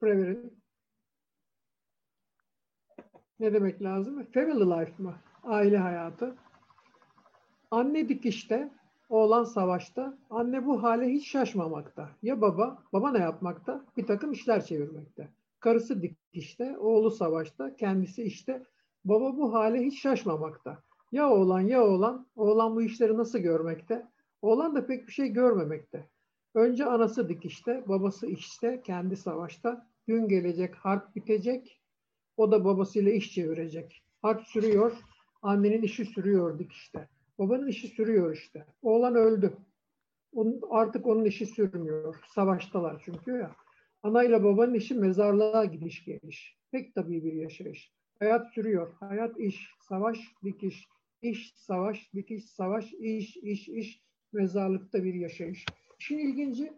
Preverin. Ne demek lazım? Family life mı? Aile hayatı. Anne dikişte, oğlan savaşta. Anne bu hale hiç şaşmamakta. Ya baba, baba ne yapmakta? Bir takım işler çevirmekte. Karısı dikişte, oğlu savaşta, kendisi işte. Baba bu hale hiç şaşmamakta. Ya oğlan ya oğlan, oğlan bu işleri nasıl görmekte? Oğlan da pek bir şey görmemekte. Önce anası dikişte, babası işte, kendi savaşta. Gün gelecek, harp bitecek. O da babasıyla iş çevirecek. Harp sürüyor, annenin işi sürüyor dikişte. Babanın işi sürüyor işte. Oğlan öldü. Onun, artık onun işi sürmüyor. Savaştalar çünkü ya. Anayla babanın işi mezarlığa gidiş geliş. Pek tabii bir yaşayış. Hayat sürüyor. Hayat iş, savaş, dikiş. İş, savaş, dikiş, savaş, iş, iş, iş. Mezarlıkta bir yaşayış. İşin ilginci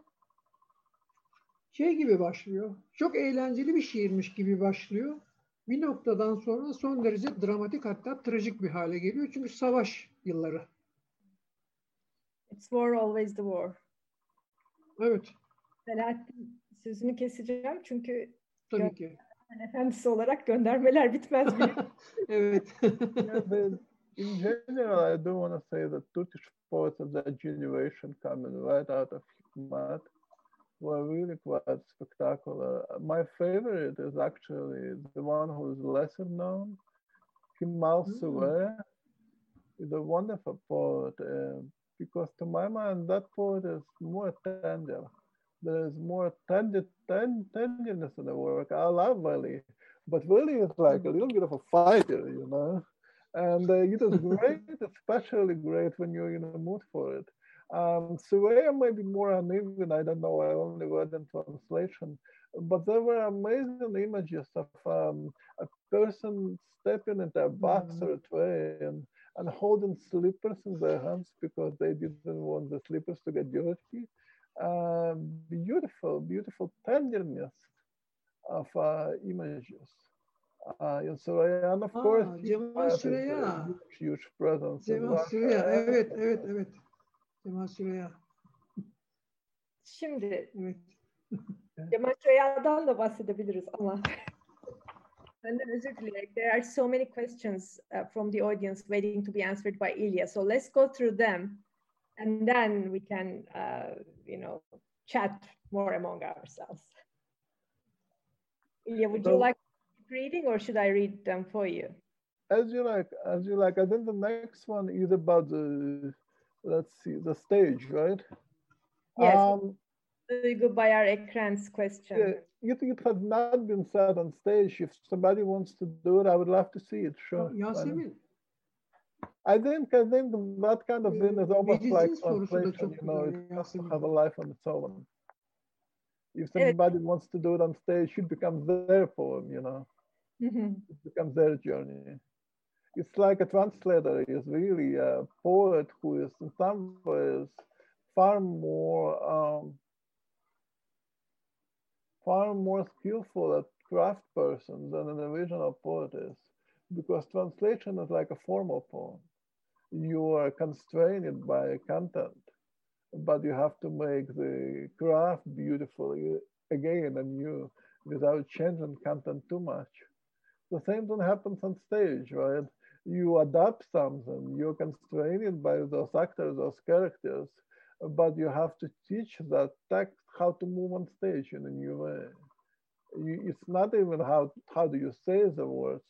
şey gibi başlıyor. Çok eğlenceli bir şiirmiş gibi başlıyor. Bir noktadan sonra son derece dramatik hatta trajik bir hale geliyor. Çünkü savaş yılları. It's war always the war. Evet. Selahattin sözünü keseceğim çünkü Tabii ki. efendisi olarak göndermeler bitmez. evet. in general, I do want to say that Turkish poets of that generation coming right out of Hikmet were really quite spectacular. My favorite is actually the one who is lesser known, Kemal mm. Suwe. A wonderful poet uh, because, to my mind, that poet is more tender. There is more tender, ten, tenderness in the work. I love Veli, but Veli is like a little bit of a fighter, you know. And uh, it is great, especially great when you're in a mood for it. Um, Süreyya may be more uneven, I don't know, I only read in translation, but there were amazing images of um, a person stepping into a boxer mm. tray and, and holding slippers in their hands because they didn't want the slippers to get dirty. Uh, beautiful, beautiful tenderness of uh, images. Uh, in Süreyya, and of Aa, course, Cemal Süreyya. Huge, huge presence. Cemal Süreyya, evet, evet, evet. Cemal Süreyya. Şimdi evet. Cemal Süreyya'dan da bahsedebiliriz ama Dileyerek. There are so many questions uh, from the audience waiting to be answered by Ilya. So let's go through them and then we can, uh, you know, chat more among ourselves. Ilya, would so, you like reading or should I read them for you? As you like, as you like. I think the next one is about the let's see, the stage, right? Yes. Um, Duygu Bayar Ekran's question. Yeah, it, it has not been said on stage. If somebody wants to do it, I would love to see it. Sure. Yasemin. I think I think that kind of thing is almost like translation. You know, it has to have a life on its own. If somebody wants to do it on stage, it becomes their poem. You know, mm -hmm. it becomes their journey it's like a translator is really a poet who is in some ways far more um, far more skillful at craft person than an original poet is because translation is like a formal poem. You are constrained by content but you have to make the craft beautiful again and new without changing content too much. The same thing happens on stage right? You adapt something, you're constrained by those actors, those characters, but you have to teach that text how to move on stage in a new way. You, it's not even how, how do you say the words,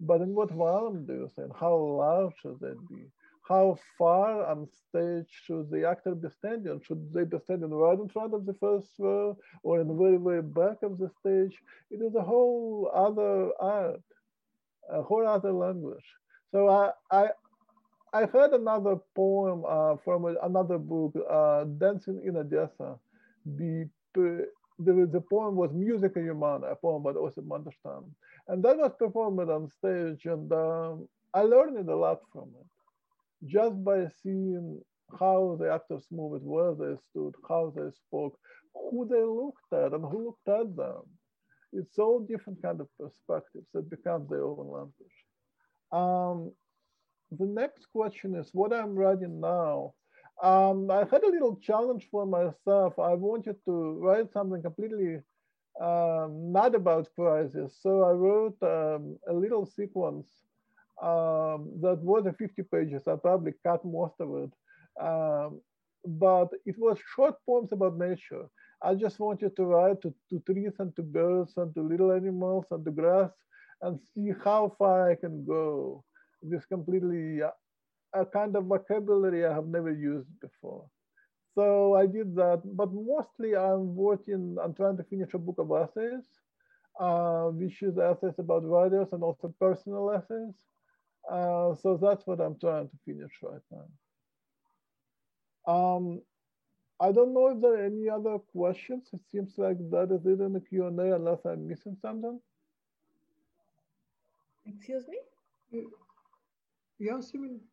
but in what volume do you say, and how loud should they be? How far on stage should the actor be standing? Should they be standing right in front of the first row or in the very, very back of the stage? It is a whole other art, a whole other language. So I, I, I heard another poem uh, from another book, uh, Dancing in Odessa. The, the, the poem was Musica Humana, a poem by Osip Mandelstam. And that was performed on stage and um, I learned a lot from it. Just by seeing how the actors moved, where they stood, how they spoke, who they looked at and who looked at them. It's all different kind of perspectives that become their own language. Um, the next question is what I'm writing now. Um, I had a little challenge for myself. I wanted to write something completely um, not about crisis. So I wrote um, a little sequence um, that was 50 pages. I probably cut most of it. Um, but it was short poems about nature. I just wanted to write to, to trees and to birds and to little animals and to grass and see how far I can go. This completely uh, a kind of vocabulary I have never used before. So I did that, but mostly I'm working, I'm trying to finish a book of essays, uh, which is essays about writers and also personal essays. Uh, so that's what I'm trying to finish right now. Um, I don't know if there are any other questions. It seems like that is it in the Q&A unless I'm missing something. Excuse me? Yasemin,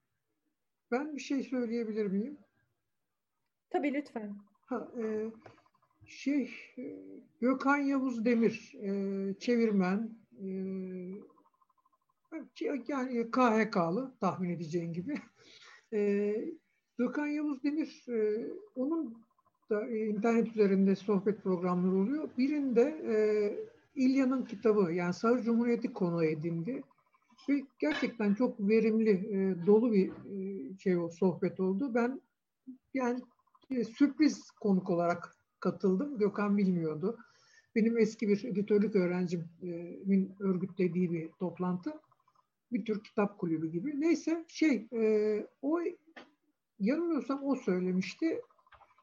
ben bir şey söyleyebilir miyim? Tabii lütfen. Ha, e, şey, Gökhan Yavuz Demir, e, çevirmen, e, yani KHK'lı tahmin edeceğin gibi. E, Gökhan Yavuz Demir, e, onun da e, internet üzerinde sohbet programları oluyor. Birinde e, İlya'nın kitabı, yani Sarı Cumhuriyeti konu edindi. Ve gerçekten çok verimli, e, dolu bir e, şey o sohbet oldu. Ben yani e, sürpriz konuk olarak katıldım. Gökhan bilmiyordu. Benim eski bir editörlük öğrencimin örgütlediği bir toplantı. Bir tür kitap kulübü gibi. Neyse şey e, o yanılmıyorsam o söylemişti.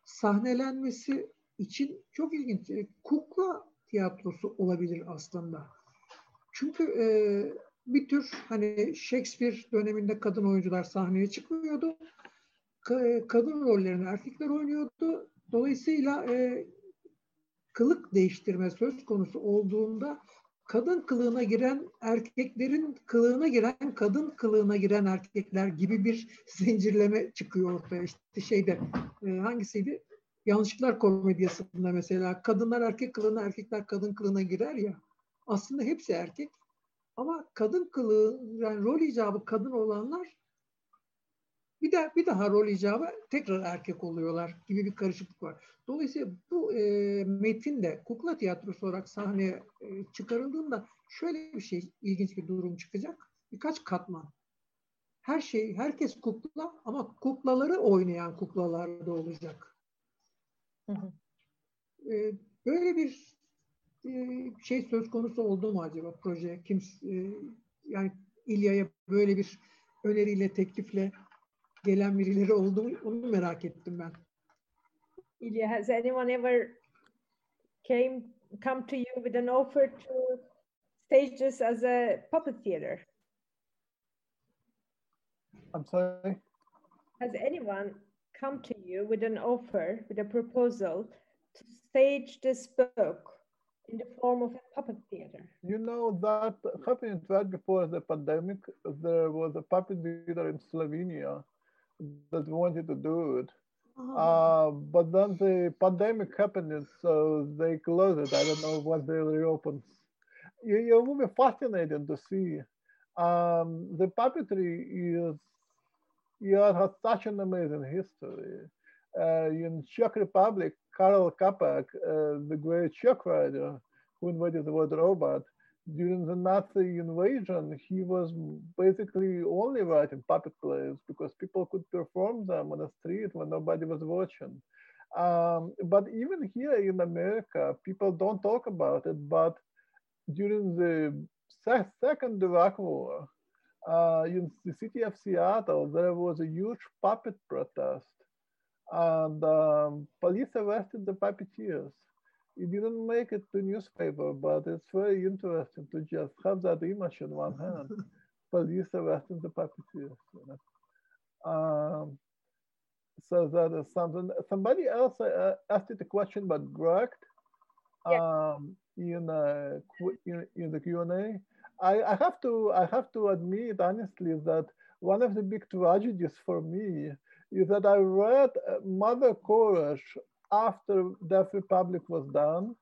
Sahnelenmesi için çok ilginç. E, kukla tiyatrosu olabilir aslında. Çünkü e, bir tür hani Shakespeare döneminde kadın oyuncular sahneye çıkıyordu. Ka- kadın rollerini erkekler oynuyordu. Dolayısıyla e, kılık değiştirme söz konusu olduğunda kadın kılığına giren erkeklerin kılığına giren kadın kılığına giren erkekler gibi bir zincirleme çıkıyor ortaya. İşte şeyde e, hangisiydi? Yanlışlıklar komedyasında mesela kadınlar erkek kılığına erkekler kadın kılığına girer ya. Aslında hepsi erkek. Ama kadın kılığı yani rol icabı kadın olanlar bir de bir daha rol icabı tekrar erkek oluyorlar gibi bir karışıklık var. Dolayısıyla bu e, metin de kukla tiyatrosu olarak sahneye e, çıkarıldığında şöyle bir şey ilginç bir durum çıkacak. Birkaç katman. Her şey, herkes kukla ama kuklaları oynayan kuklalar da olacak. Hı hı. E, böyle bir şey söz konusu oldu mu acaba proje? Kim, e, yani İlya'ya böyle bir öneriyle, teklifle gelen birileri oldu mu? Onu merak ettim ben. Ilya, has anyone ever came come to you with an offer to stage this as a puppet theater? I'm sorry? Has anyone come to you with an offer, with a proposal to stage this book in the form of a puppet theater? You know, that happened right before the pandemic. There was a puppet theater in Slovenia that wanted to do it. Oh. Uh, but then the pandemic happened, so they closed it. I don't know when they reopen. You, you will be fascinating to see. Um, the puppetry is, yeah, has such an amazing history. Uh, in Czech Republic, Karel Čapek, uh, the great Czech writer who invented the word robot, during the Nazi invasion, he was basically only writing puppet plays because people could perform them on the street when nobody was watching. Um, but even here in America, people don't talk about it. But during the second Iraq War, uh, in the city of Seattle, there was a huge puppet protest, and um, police arrested the puppeteers it didn't make it to newspaper, but it's very interesting to just have that image in one hand. Police arresting the puppeteers. You know? um, so that is something. Somebody else uh, asked you the question about Brecht um, in, uh, in, in the Q and A. I, I have to I have to admit honestly that one of the big tragedies for me is that I read Mother Courage after Deaf Republic was done.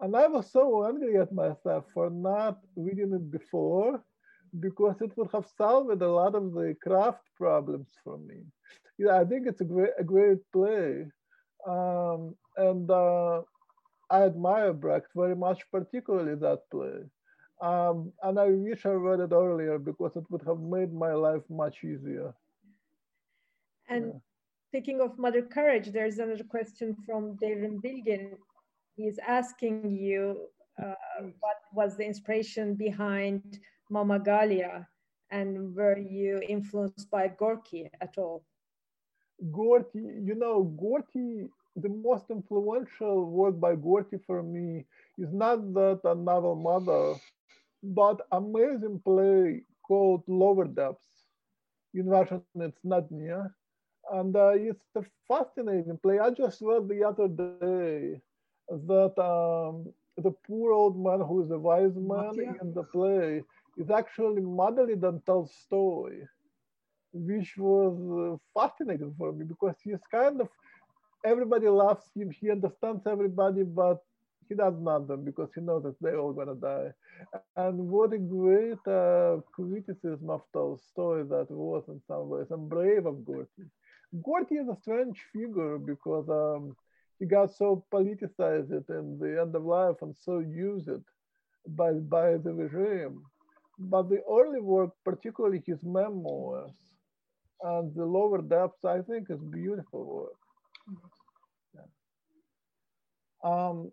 And I was so angry at myself for not reading it before because it would have solved a lot of the craft problems for me. Yeah, I think it's a great, a great play. Um, and uh, I admire Brecht very much, particularly that play. Um, and I wish I read it earlier because it would have made my life much easier. And yeah. speaking of Mother Courage, there's another question from Devrim Bilgin. He's asking you uh, what was the inspiration behind Mama Galya and were you influenced by Gorky at all? Gorky, you know, Gorky, the most influential work by Gorky for me is not that a novel mother, but amazing play called Lower Depths. In Russian, it's not near. And uh, it's a fascinating play. I just read the other day that um, the poor old man who is a wise man in the play is actually modeling on Tolstoy, which was uh, fascinating for me because he's kind of, everybody loves him, he understands everybody, but he doesn't love them because he knows that they're all gonna die. And what a great uh, criticism of Tolstoy that was in some ways, and brave of Gorky. Gorky is a strange figure because um, he got so politicized in the end of life and so used by, by the regime. But the early work, particularly his memoirs and the lower depths, I think is beautiful work. Yeah. Um,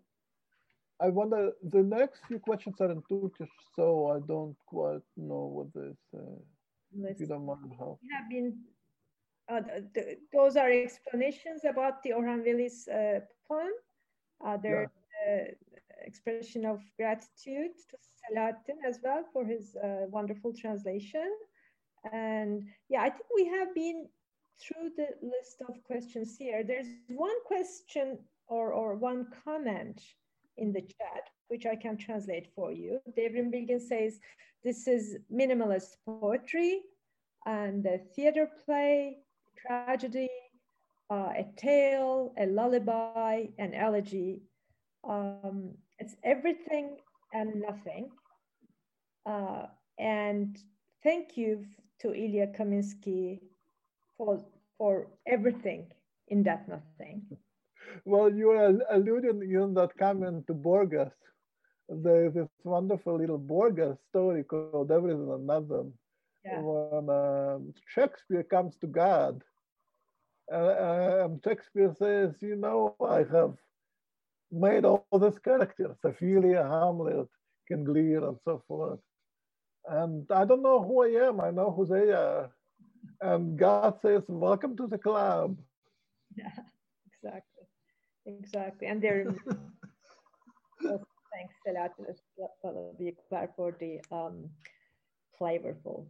I wonder, the next few questions are in Turkish, so I don't quite know what this, uh, if you don't mind. We have been uh, th those are explanations about the Orhan Veli's uh, poem. Uh, their yeah. expression of gratitude to Selahattin as well for his uh, wonderful translation. And yeah, I think we have been through the list of questions here. There's one question or, or one comment in the chat, which I can translate for you. Devrim Bilgin says, this is minimalist poetry and a theater play tragedy, uh, a tale, a lullaby, an elegy. Um, it's everything and nothing. Uh, and thank you to Ilya Kaminsky for, for everything in that nothing. Well, you are alluding in that comment to Borges. There's this wonderful little Borges story called Everything and Nothing. Yeah. When uh, Shakespeare comes to God uh, um, Shakespeare says, you know, I have made all these characters, Ophelia, Hamlet, King Lear, and so forth. And I don't know who I am, I know who they are. And God says, welcome to the club. Yeah, exactly. Exactly. And there, thanks a lot for the um, flavorful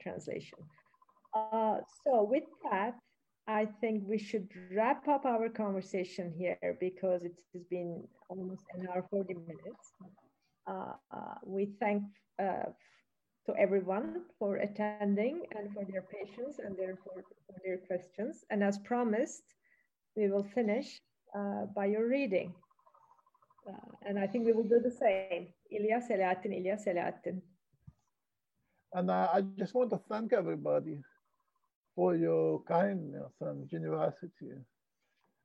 translation. Uh, so with that, I think we should wrap up our conversation here because it has been almost an hour, 40 minutes. Uh, uh, we thank uh, to everyone for attending and for their patience and their, for, for their questions. And as promised, we will finish uh, by your reading. Uh, and I think we will do the same. Ilya Selahattin, Ilya Selahattin. And I just want to thank everybody for your kindness and generosity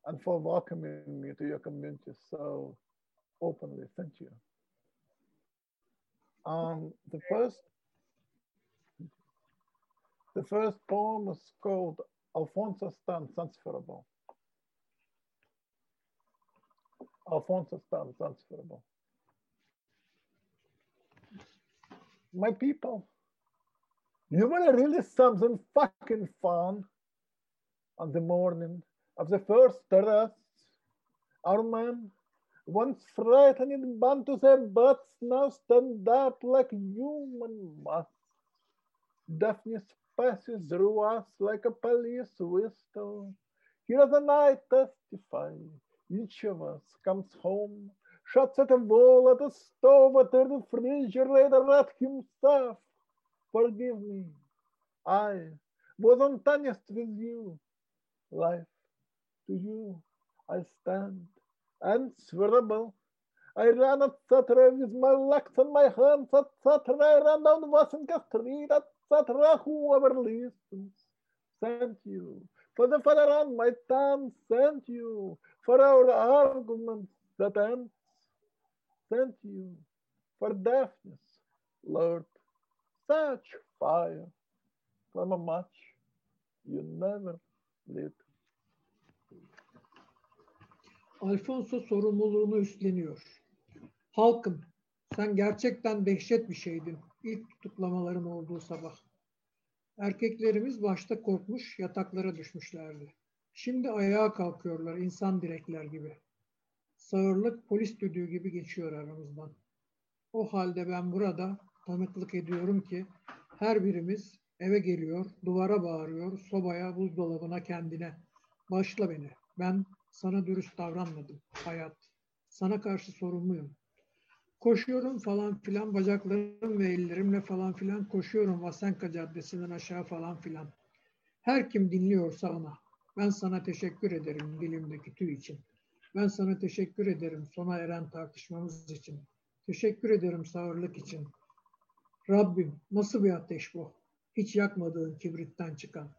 and for welcoming me to your community so openly. Thank you. Um, the first the first poem is called Alfonso Stands Answerable. Alfonso Stands Answerable. My people, you want to really something fucking fun on the morning of the first arrest. Our man, once frightened to their butts, now stand up like human must. Darkness passes through us like a police whistle. Here the night testify. Each of us comes home, shuts at a wall, at a stove, at the refrigerator, at himself Forgive me. I was honest with you. Life, to you I stand answerable. I ran, etc. with my legs and my hands, etc. I ran down Washington Street, etc. Whoever listens, thank you. For the father on my tongue, thank you. For our arguments, that ends, sent you for deafness, Lord, such fire from a match you never lit. Alfonso sorumluluğunu üstleniyor. Halkım, sen gerçekten dehşet bir şeydin ilk tutuklamaların olduğu sabah. Erkeklerimiz başta korkmuş, yataklara düşmüşlerdi. Şimdi ayağa kalkıyorlar insan direkler gibi. Sağırlık polis düdüğü gibi geçiyor aramızdan. O halde ben burada tanıklık ediyorum ki her birimiz eve geliyor, duvara bağırıyor, sobaya, buzdolabına kendine. Başla beni. Ben sana dürüst davranmadım. Hayat. Sana karşı sorumluyum. Koşuyorum falan filan bacaklarım ve ellerimle falan filan koşuyorum Vasenka Caddesi'nden aşağı falan filan. Her kim dinliyorsa ona. Ben sana teşekkür ederim dilimdeki tüy için. Ben sana teşekkür ederim sona eren tartışmamız için. Teşekkür ederim sağırlık için. Rabbim nasıl bir ateş bu? Hiç yakmadığın kibritten çıkan.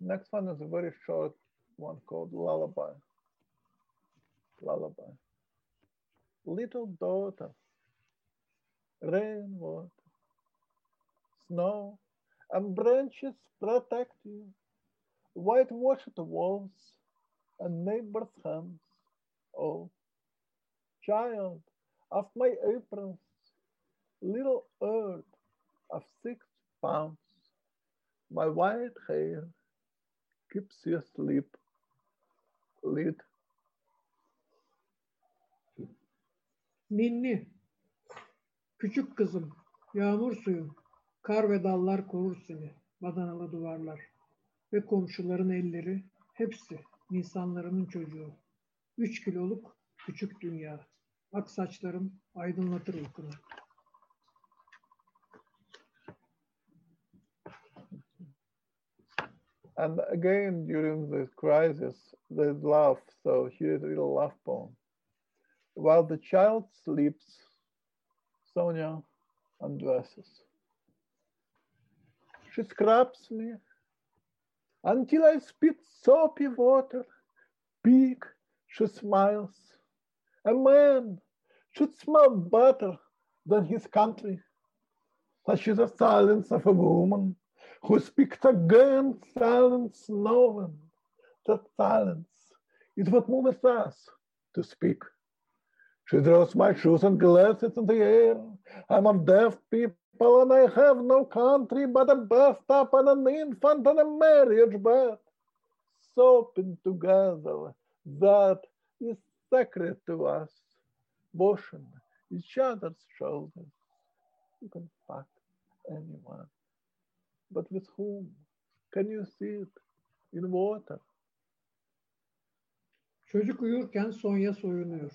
Next one is a very short one called Lullaby. Lullaby. Little daughter, rain water, snow and branches protect you. Whitewashed walls and neighbors' hands. Oh, child of my aprons, little earth of six pounds, my white hair keeps you asleep, lit. Ninni, küçük kızım, yağmur suyum, kar ve dallar korur seni, badanalı duvarlar. Ve komşuların elleri, hepsi insanlarımın çocuğu. Üç kiloluk küçük dünya, saçlarım aydınlatır uykunu. And again, during the crisis, they laugh. So here is a little laugh poem. While the child sleeps, Sonya undresses. She scrubs me until I spit soapy water. Big, she smiles. A man should smell better than his country. Such is the silence of a woman who speaks again, silence no one. That silence is what moves us to speak. She throws my shoes and glasses in the air. I'm of deaf people and I have no country but a bathtub and an infant and a marriage bed. Soaping together, that is sacred to us. Washing each other's shoulders. You can fuck anyone. But with whom? Can you see it in water? Çocuk uyurken Sonya soyunuyor.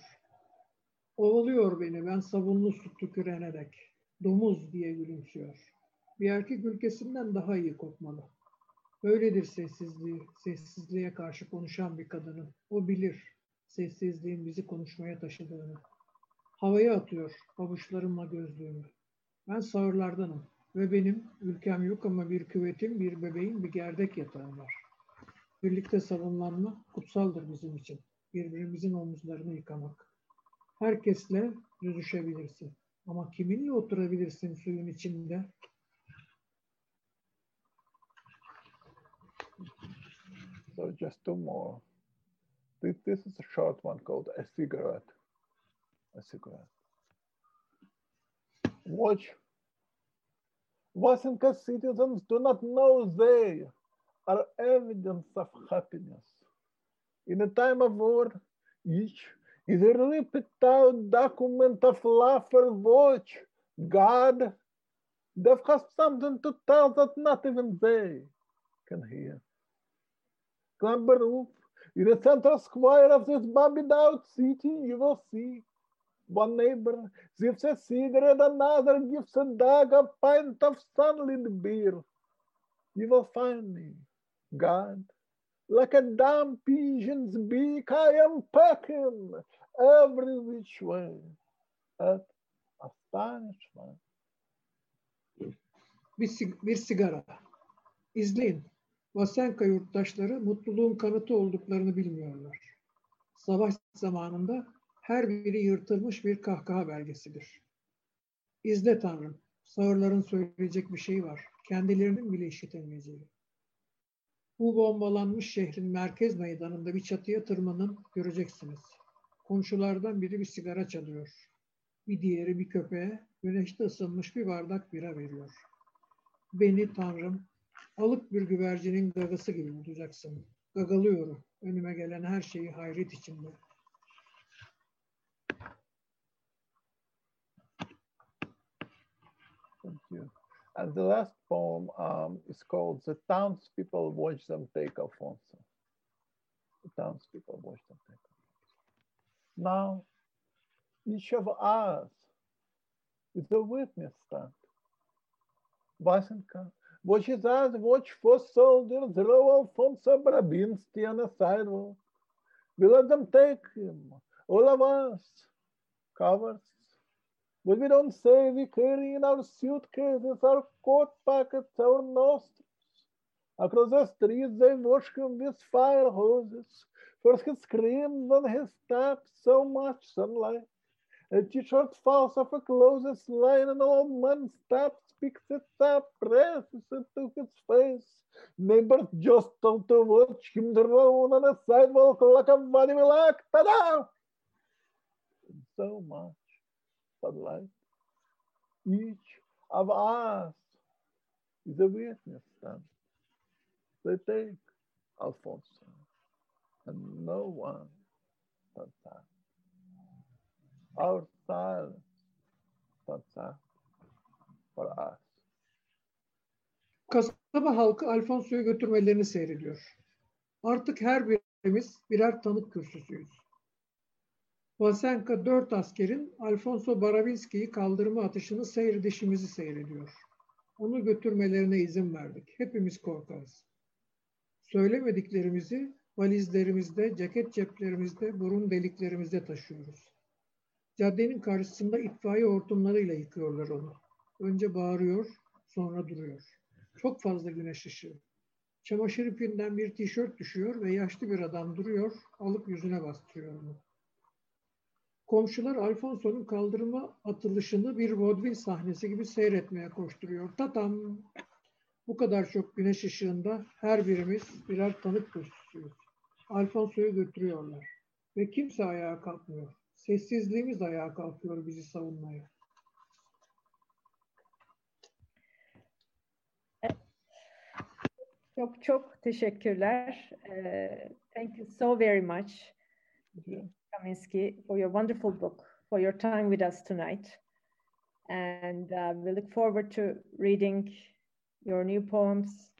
Ovalıyor beni ben sabunlu su tükürenerek. Domuz diye gülümsüyor. Bir erkek ülkesinden daha iyi kokmalı. Böyledir sessizliği, sessizliğe karşı konuşan bir kadının. O bilir sessizliğin bizi konuşmaya taşıdığını. Havaya atıyor pabuçlarımla gözlüğümü. Ben sağırlardanım ve benim ülkem yok ama bir küvetim, bir bebeğim, bir gerdek yatağım var. Birlikte savunlanma kutsaldır bizim için. Birbirimizin omuzlarını yıkamak. Herkesle yüzüşebilirsin. Ama kiminle oturabilirsin suyun içinde? So just two more. This, this is a short one called A Cigarette. A Cigarette. Watch. Vasenka citizens do not know they are evidence of happiness. In a time of war, each is a ripped out document of laughter watch. God, they've got something to tell that not even they can hear. Clamber up in the central square of this bobbied out city, you will see one neighbor gives a cigarette, another gives a dog a pint of sunlit beer. You will find me, God, like a damn pigeon's beak, I am pecking every which way at astonishment. Bir, sig- bir. Vasenka yurttaşları mutluluğun kanıtı olduklarını bilmiyorlar. Savaş zamanında her biri yırtılmış bir kahkaha belgesidir. İzle Tanrım, sağırların söyleyecek bir şey var. Kendilerinin bile işitemeyeceği. Bu bombalanmış şehrin merkez meydanında bir çatıya tırmanın, göreceksiniz. Komşulardan biri bir sigara çalıyor. Bir diğeri bir köpeğe güneşte ısınmış bir bardak bira veriyor. Beni Tanrım, alık bir güvercinin gagası gibi bulacaksın. Gagalıyorum. Önüme gelen her şeyi hayret içinde. Thank you. And the last poem um, is called The Townspeople Watch Them Take Alfonso. The townspeople watch them take. Now, each of us is a witness stand. Vasenka us watch for soldiers row Alfonso Barabinski on the sidewalk. We let them take him, all of us, covers but we don't say we carry in our suitcases, our coat pockets, our nostrils. Across the streets they wash him with fire hoses. First he screams, then he taps so much sunlight. A t-shirt falls off a closest line, and an old man stops, picks it up, presses it to his face. Neighbors just stop to watch him drown on a sidewalk like a body like ta-da! So much sunlight. Each of us is a witness then. They take Alfonso, and no one stands out. Our silence stands out for us. Kasaba halkı Alfonso'yu götürmelerini seyrediyor. Artık her birimiz birer tanık kürsüsüyüz. Vasenka dört askerin Alfonso Baravinski'yi kaldırma atışını seyredişimizi seyrediyor. Onu götürmelerine izin verdik. Hepimiz korkarız. Söylemediklerimizi valizlerimizde, ceket ceplerimizde, burun deliklerimizde taşıyoruz. Caddenin karşısında itfaiye hortumlarıyla yıkıyorlar onu. Önce bağırıyor, sonra duruyor. Çok fazla güneş ışığı. Çamaşır ipinden bir tişört düşüyor ve yaşlı bir adam duruyor, alıp yüzüne bastırıyor onu. Komşular Alfonso'nun kaldırıma atılışını bir vaudeville sahnesi gibi seyretmeye koşturuyor. Tatam! Bu kadar çok güneş ışığında her birimiz birer tanık kürsüsüyüz. Alfonso'yu götürüyorlar. Ve kimse ayağa kalkmıyor. Sessizliğimiz ayağa kalkıyor bizi savunmaya. Çok çok teşekkürler. Uh, thank you so very much. Kaminsky, for your wonderful book, for your time with us tonight. And uh, we look forward to reading your new poems,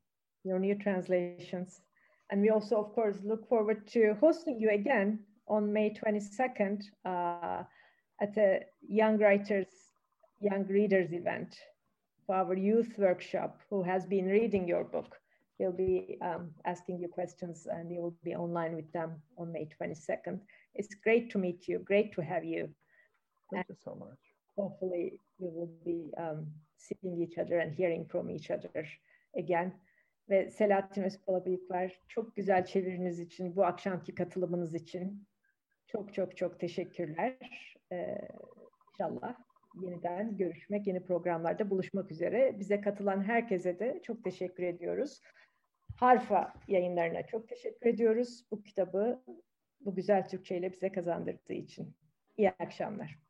your new translations. And we also, of course, look forward to hosting you again on May 22nd uh, at a Young Writers, Young Readers event for our youth workshop who has been reading your book. They'll be um, asking you questions and you will be online with them on May 22nd. It's great to meet you. Great to have you. Thank and you so much. Hopefully we will be um, seeing each other and hearing from each other again. Ve Selahattin Özpalabıyıklar çok güzel çeviriniz için, bu akşamki katılımınız için çok çok çok teşekkürler. Ee, inşallah yeniden görüşmek, yeni programlarda buluşmak üzere. Bize katılan herkese de çok teşekkür ediyoruz. Harfa yayınlarına çok teşekkür ediyoruz. Bu kitabı bu güzel Türkçe ile bize kazandırdığı için. İyi akşamlar.